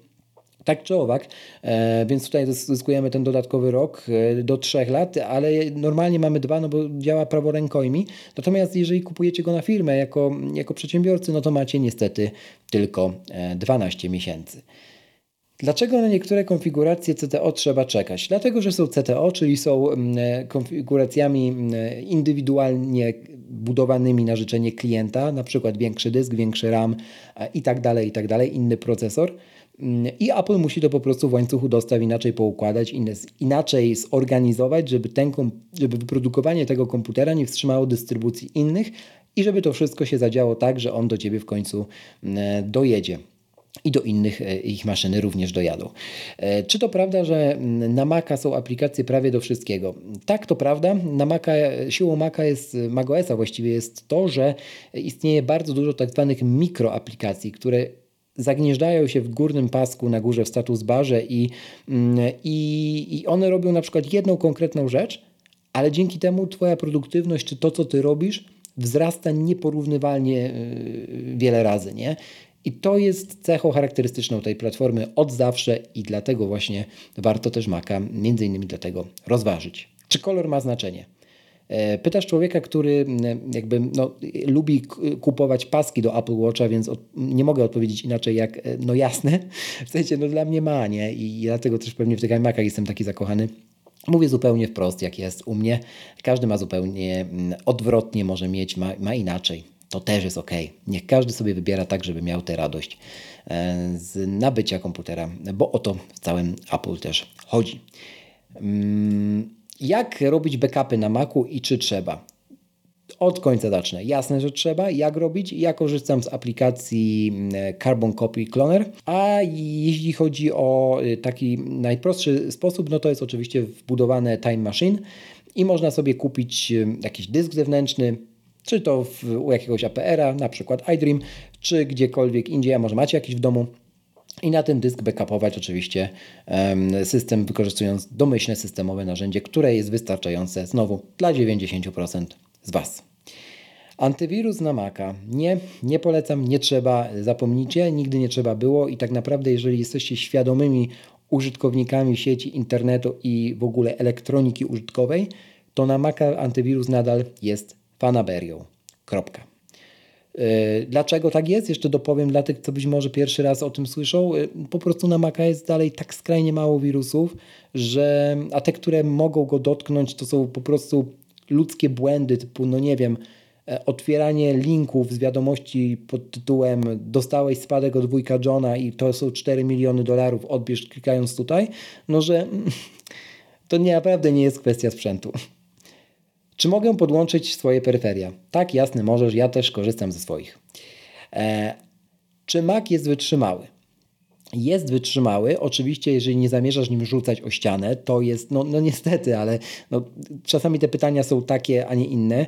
[SPEAKER 1] tak czy owak, e, więc tutaj zyskujemy ten dodatkowy rok e, do 3 lat, ale normalnie mamy dwa, no bo działa prawo rękojmi. Natomiast jeżeli kupujecie go na firmę jako, jako przedsiębiorcy, no to macie niestety tylko 12 e, miesięcy. Dlaczego na niektóre konfiguracje CTO trzeba czekać? Dlatego, że są CTO, czyli są konfiguracjami indywidualnie budowanymi na życzenie klienta, na przykład większy dysk, większy RAM i tak dalej, i tak dalej, inny procesor. Mm, I Apple musi to po prostu w łańcuchu dostaw inaczej poukładać, inaczej zorganizować, żeby, ten, żeby wyprodukowanie tego komputera nie wstrzymało dystrybucji innych i żeby to wszystko się zadziało tak, że on do Ciebie w końcu mm, dojedzie i do innych e, ich maszyny również dojadą. E, czy to prawda, że mm, na Maca są aplikacje prawie do wszystkiego? Tak, to prawda. Na Maca, siłą Maca jest, macOSa właściwie jest to, że istnieje bardzo dużo tak zwanych mikroaplikacji, które zagnieżdżają się w górnym pasku na górze w status barze i, mm, i, i one robią na przykład jedną konkretną rzecz, ale dzięki temu Twoja produktywność czy to, co Ty robisz, wzrasta nieporównywalnie y, wiele razy. Nie? I to jest cechą charakterystyczną tej platformy od zawsze i dlatego właśnie warto też Maca między innymi dlatego rozważyć. Czy kolor ma znaczenie? E, pytasz człowieka, który jakby no, lubi kupować paski do Apple Watcha, więc od, nie mogę odpowiedzieć inaczej jak e, no jasne. W sensie no dla mnie ma, nie? I dlatego też pewnie w tych iMacach jestem taki zakochany. Mówię zupełnie wprost, jak jest u mnie. Każdy ma zupełnie odwrotnie, może mieć, ma, ma inaczej. To też jest ok. Niech każdy sobie wybiera tak, żeby miał tę radość e, z nabycia komputera, bo o to w całym Apple też chodzi. Jak robić backupy na Macu i czy trzeba? Od końca zacznę. Jasne, że trzeba. Jak robić? Ja korzystam z aplikacji mm, Carbon Copy Cloner, a jeśli chodzi o y, taki najprostszy sposób, no to jest oczywiście wbudowane Time Machine i można sobie kupić jakiś dysk zewnętrzny, czy to w, u jakiegoś APR-a, na przykład iDream, czy gdziekolwiek indziej, a może macie jakiś w domu i na ten dysk backupować oczywiście system wykorzystując domyślne systemowe narzędzie, które jest wystarczające znowu dla 90% z Was. Antywirus na Maca. Nie, nie polecam, nie trzeba, zapomnijcie, nigdy nie trzeba było i tak naprawdę jeżeli jesteście świadomymi użytkownikami sieci internetu i w ogóle elektroniki użytkowej, to na Maca antywirus nadal jest fanaberią. Kropka. E, dlaczego tak jest? Jeszcze dopowiem dla tych, co być może pierwszy raz o tym słyszą. E, po prostu na Maca jest dalej tak skrajnie mało wirusów, że a te, które mogą go dotknąć, to są po prostu ludzkie błędy, typu, no nie wiem, e, otwieranie linków z wiadomości pod tytułem dostałeś spadek od wujka Johna i to są 4 miliony dolarów, odbierz klikając tutaj, no że to nie, naprawdę nie jest kwestia sprzętu. Czy mogę podłączyć swoje peryferia? Tak, jasne, możesz. Ja też korzystam ze swoich. E, czy Mac jest wytrzymały? Jest wytrzymały. Oczywiście, jeżeli nie zamierzasz nim rzucać o ścianę, to jest, no, no niestety, ale no, czasami te pytania są takie, a nie inne.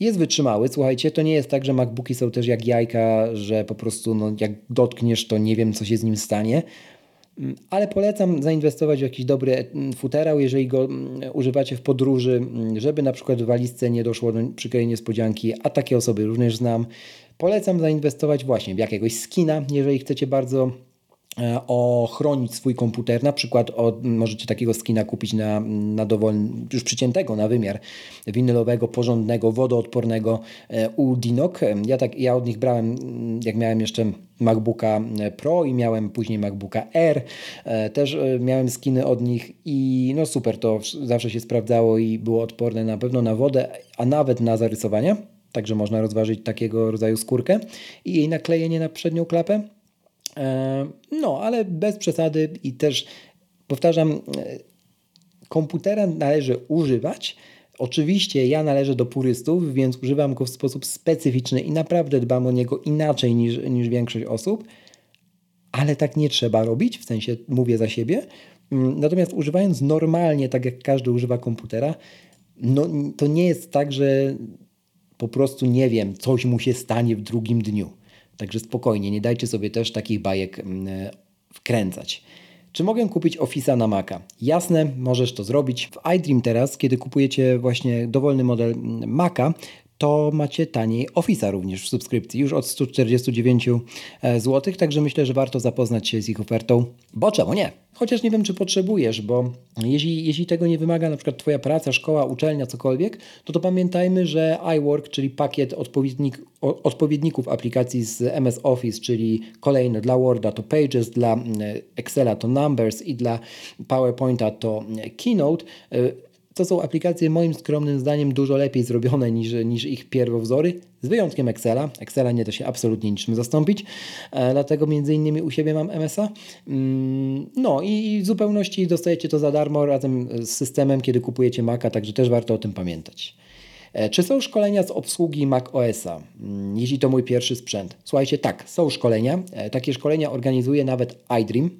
[SPEAKER 1] Jest wytrzymały, słuchajcie, to nie jest tak, że MacBooki są też jak jajka, że po prostu no, jak dotkniesz, to nie wiem, co się z nim stanie. Mm, ale polecam zainwestować w jakiś dobry mm, futerał, jeżeli go mm, używacie w podróży, żeby na przykład w walizce nie doszło do przykrej niespodzianki, a takie osoby również znam. Polecam zainwestować właśnie w jakiegoś skina, jeżeli chcecie bardzo ochronić swój komputer. Na przykład od, możecie takiego skina kupić na, na dowolny, już przyciętego na wymiar winylowego, porządnego, wodoodpornego e, u Dinok. Ja, tak, ja od nich brałem, jak miałem jeszcze MacBooka Pro i miałem później MacBooka R. E, też miałem skiny od nich i no super, to zawsze się sprawdzało i było odporne na pewno na wodę, a nawet na zarysowania. Także można rozważyć takiego rodzaju skórkę i jej naklejenie na przednią klapę. E, no, ale bez przesady i też powtarzam, e, komputera należy używać. Oczywiście ja należę do purystów, więc używam go w sposób specyficzny i naprawdę dbam o niego inaczej niż, niż większość osób, ale tak nie trzeba robić, w sensie mówię za siebie. Mm, natomiast używając normalnie, tak jak każdy używa komputera, no, to nie jest tak, że po prostu nie wiem, coś mu się stanie w drugim dniu. Także spokojnie, nie dajcie sobie też takich bajek mm, e, wkręcać. Czy mogę kupić Office'a na Maca? Jasne, możesz to zrobić. W iDream teraz, kiedy kupujecie właśnie dowolny model mm, Maca, to macie taniej Office'a również w subskrypcji, już od 149 e, zł, także myślę, że warto zapoznać się z ich ofertą, bo czemu nie? Chociaż nie wiem, czy potrzebujesz, bo jeśli, jeśli tego nie wymaga na przykład Twoja praca, szkoła, uczelnia, cokolwiek, to to pamiętajmy, że iWork, czyli pakiet odpowiednik, odpowiedników aplikacji z MS Office, czyli kolejne dla Worda to Pages, dla mm, Excela to Numbers i dla PowerPointa to Keynote, e, to są aplikacje moim skromnym zdaniem dużo lepiej zrobione niż, niż ich pierwowzory, z wyjątkiem Excela. Excela nie da się absolutnie niczym zastąpić, e, dlatego między innymi u siebie mam MSA. Mm, no i w zupełności dostajecie to za darmo razem z systemem, kiedy kupujecie Maca, także też warto o tym pamiętać. E, czy są szkolenia z obsługi Mac OS-a, mm, jeśli to mój pierwszy sprzęt? Słuchajcie, tak, są szkolenia. E, takie szkolenia organizuje nawet iDream.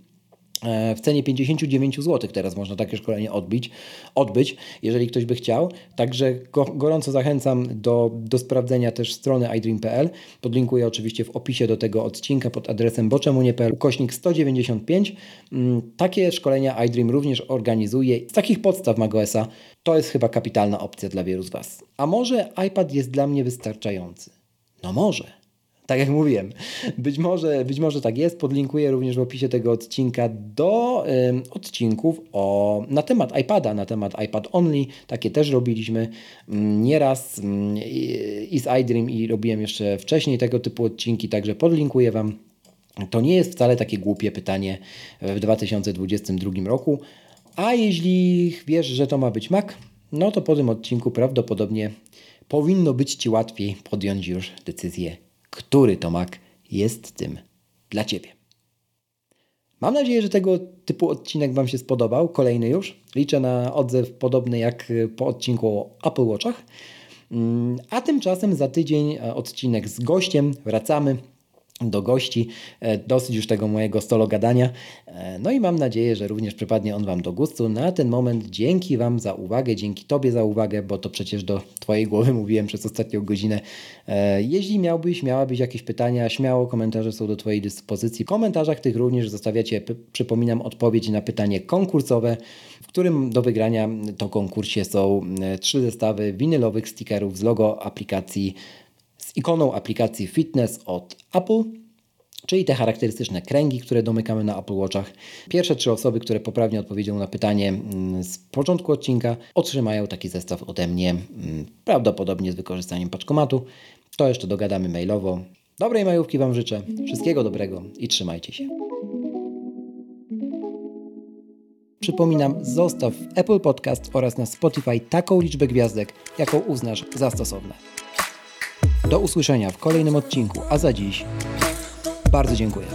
[SPEAKER 1] E, w cenie 59 zł teraz można takie szkolenie odbić, odbyć, jeżeli ktoś by chciał. Także go, gorąco zachęcam do, do sprawdzenia też strony iDream.pl. Podlinkuję oczywiście w opisie do tego odcinka pod adresem boczemunie.pl ukośnik 195. Mm, takie szkolenia iDream również organizuje. Z takich podstaw macOSa to jest chyba kapitalna opcja dla wielu z Was. A może iPad jest dla mnie wystarczający? No może tak jak mówiłem, być może, być może tak jest. Podlinkuję również w opisie tego odcinka do odcinków o, na temat iPada, na temat iPad Only. Takie też robiliśmy y, nieraz y, i z iDream i robiłem jeszcze wcześniej tego typu odcinki, także podlinkuję Wam. To nie jest wcale takie głupie pytanie w 2022 roku. A jeśli wiesz, że to ma być Mac, no to po tym odcinku prawdopodobnie powinno być Ci łatwiej podjąć już decyzję który to mak jest tym dla Ciebie. Mam nadzieję, że tego typu odcinek Wam się spodobał. Kolejny już. Liczę na odzew podobny jak po odcinku o Apple Watchach. Mm, a tymczasem za tydzień e, odcinek z gościem. Wracamy do gości. E, dosyć już tego mojego stolo gadania. E, no i mam nadzieję, że również przypadnie on Wam do gustu. Na ten moment dzięki Wam za uwagę, dzięki Tobie za uwagę, bo to przecież do Twojej głowy mówiłem przez ostatnią godzinę. E, jeśli miałbyś, miałabyś jakieś pytania, śmiało komentarze są do Twojej dyspozycji. W komentarzach tych również zostawiacie, przypominam, odpowiedź na pytanie konkursowe, w którym do wygrania to konkursie są trzy zestawy winylowych stickerów z logo aplikacji z ikoną aplikacji Fitness od Apple, czyli te charakterystyczne kręgi, które domykamy na Apple Watchach. Pierwsze trzy osoby, które poprawnie odpowiedzią na pytanie mm, z początku odcinka, otrzymają taki zestaw ode mnie, mm, prawdopodobnie z wykorzystaniem paczkomatu. To jeszcze dogadamy mailowo. Dobrej majówki Wam życzę, wszystkiego dobrego i trzymajcie się. Przypominam, zostaw w Apple Podcast oraz na Spotify taką liczbę gwiazdek, jaką uznasz za stosowne. Do usłyszenia w kolejnym odcinku, a za dziś bardzo dziękuję.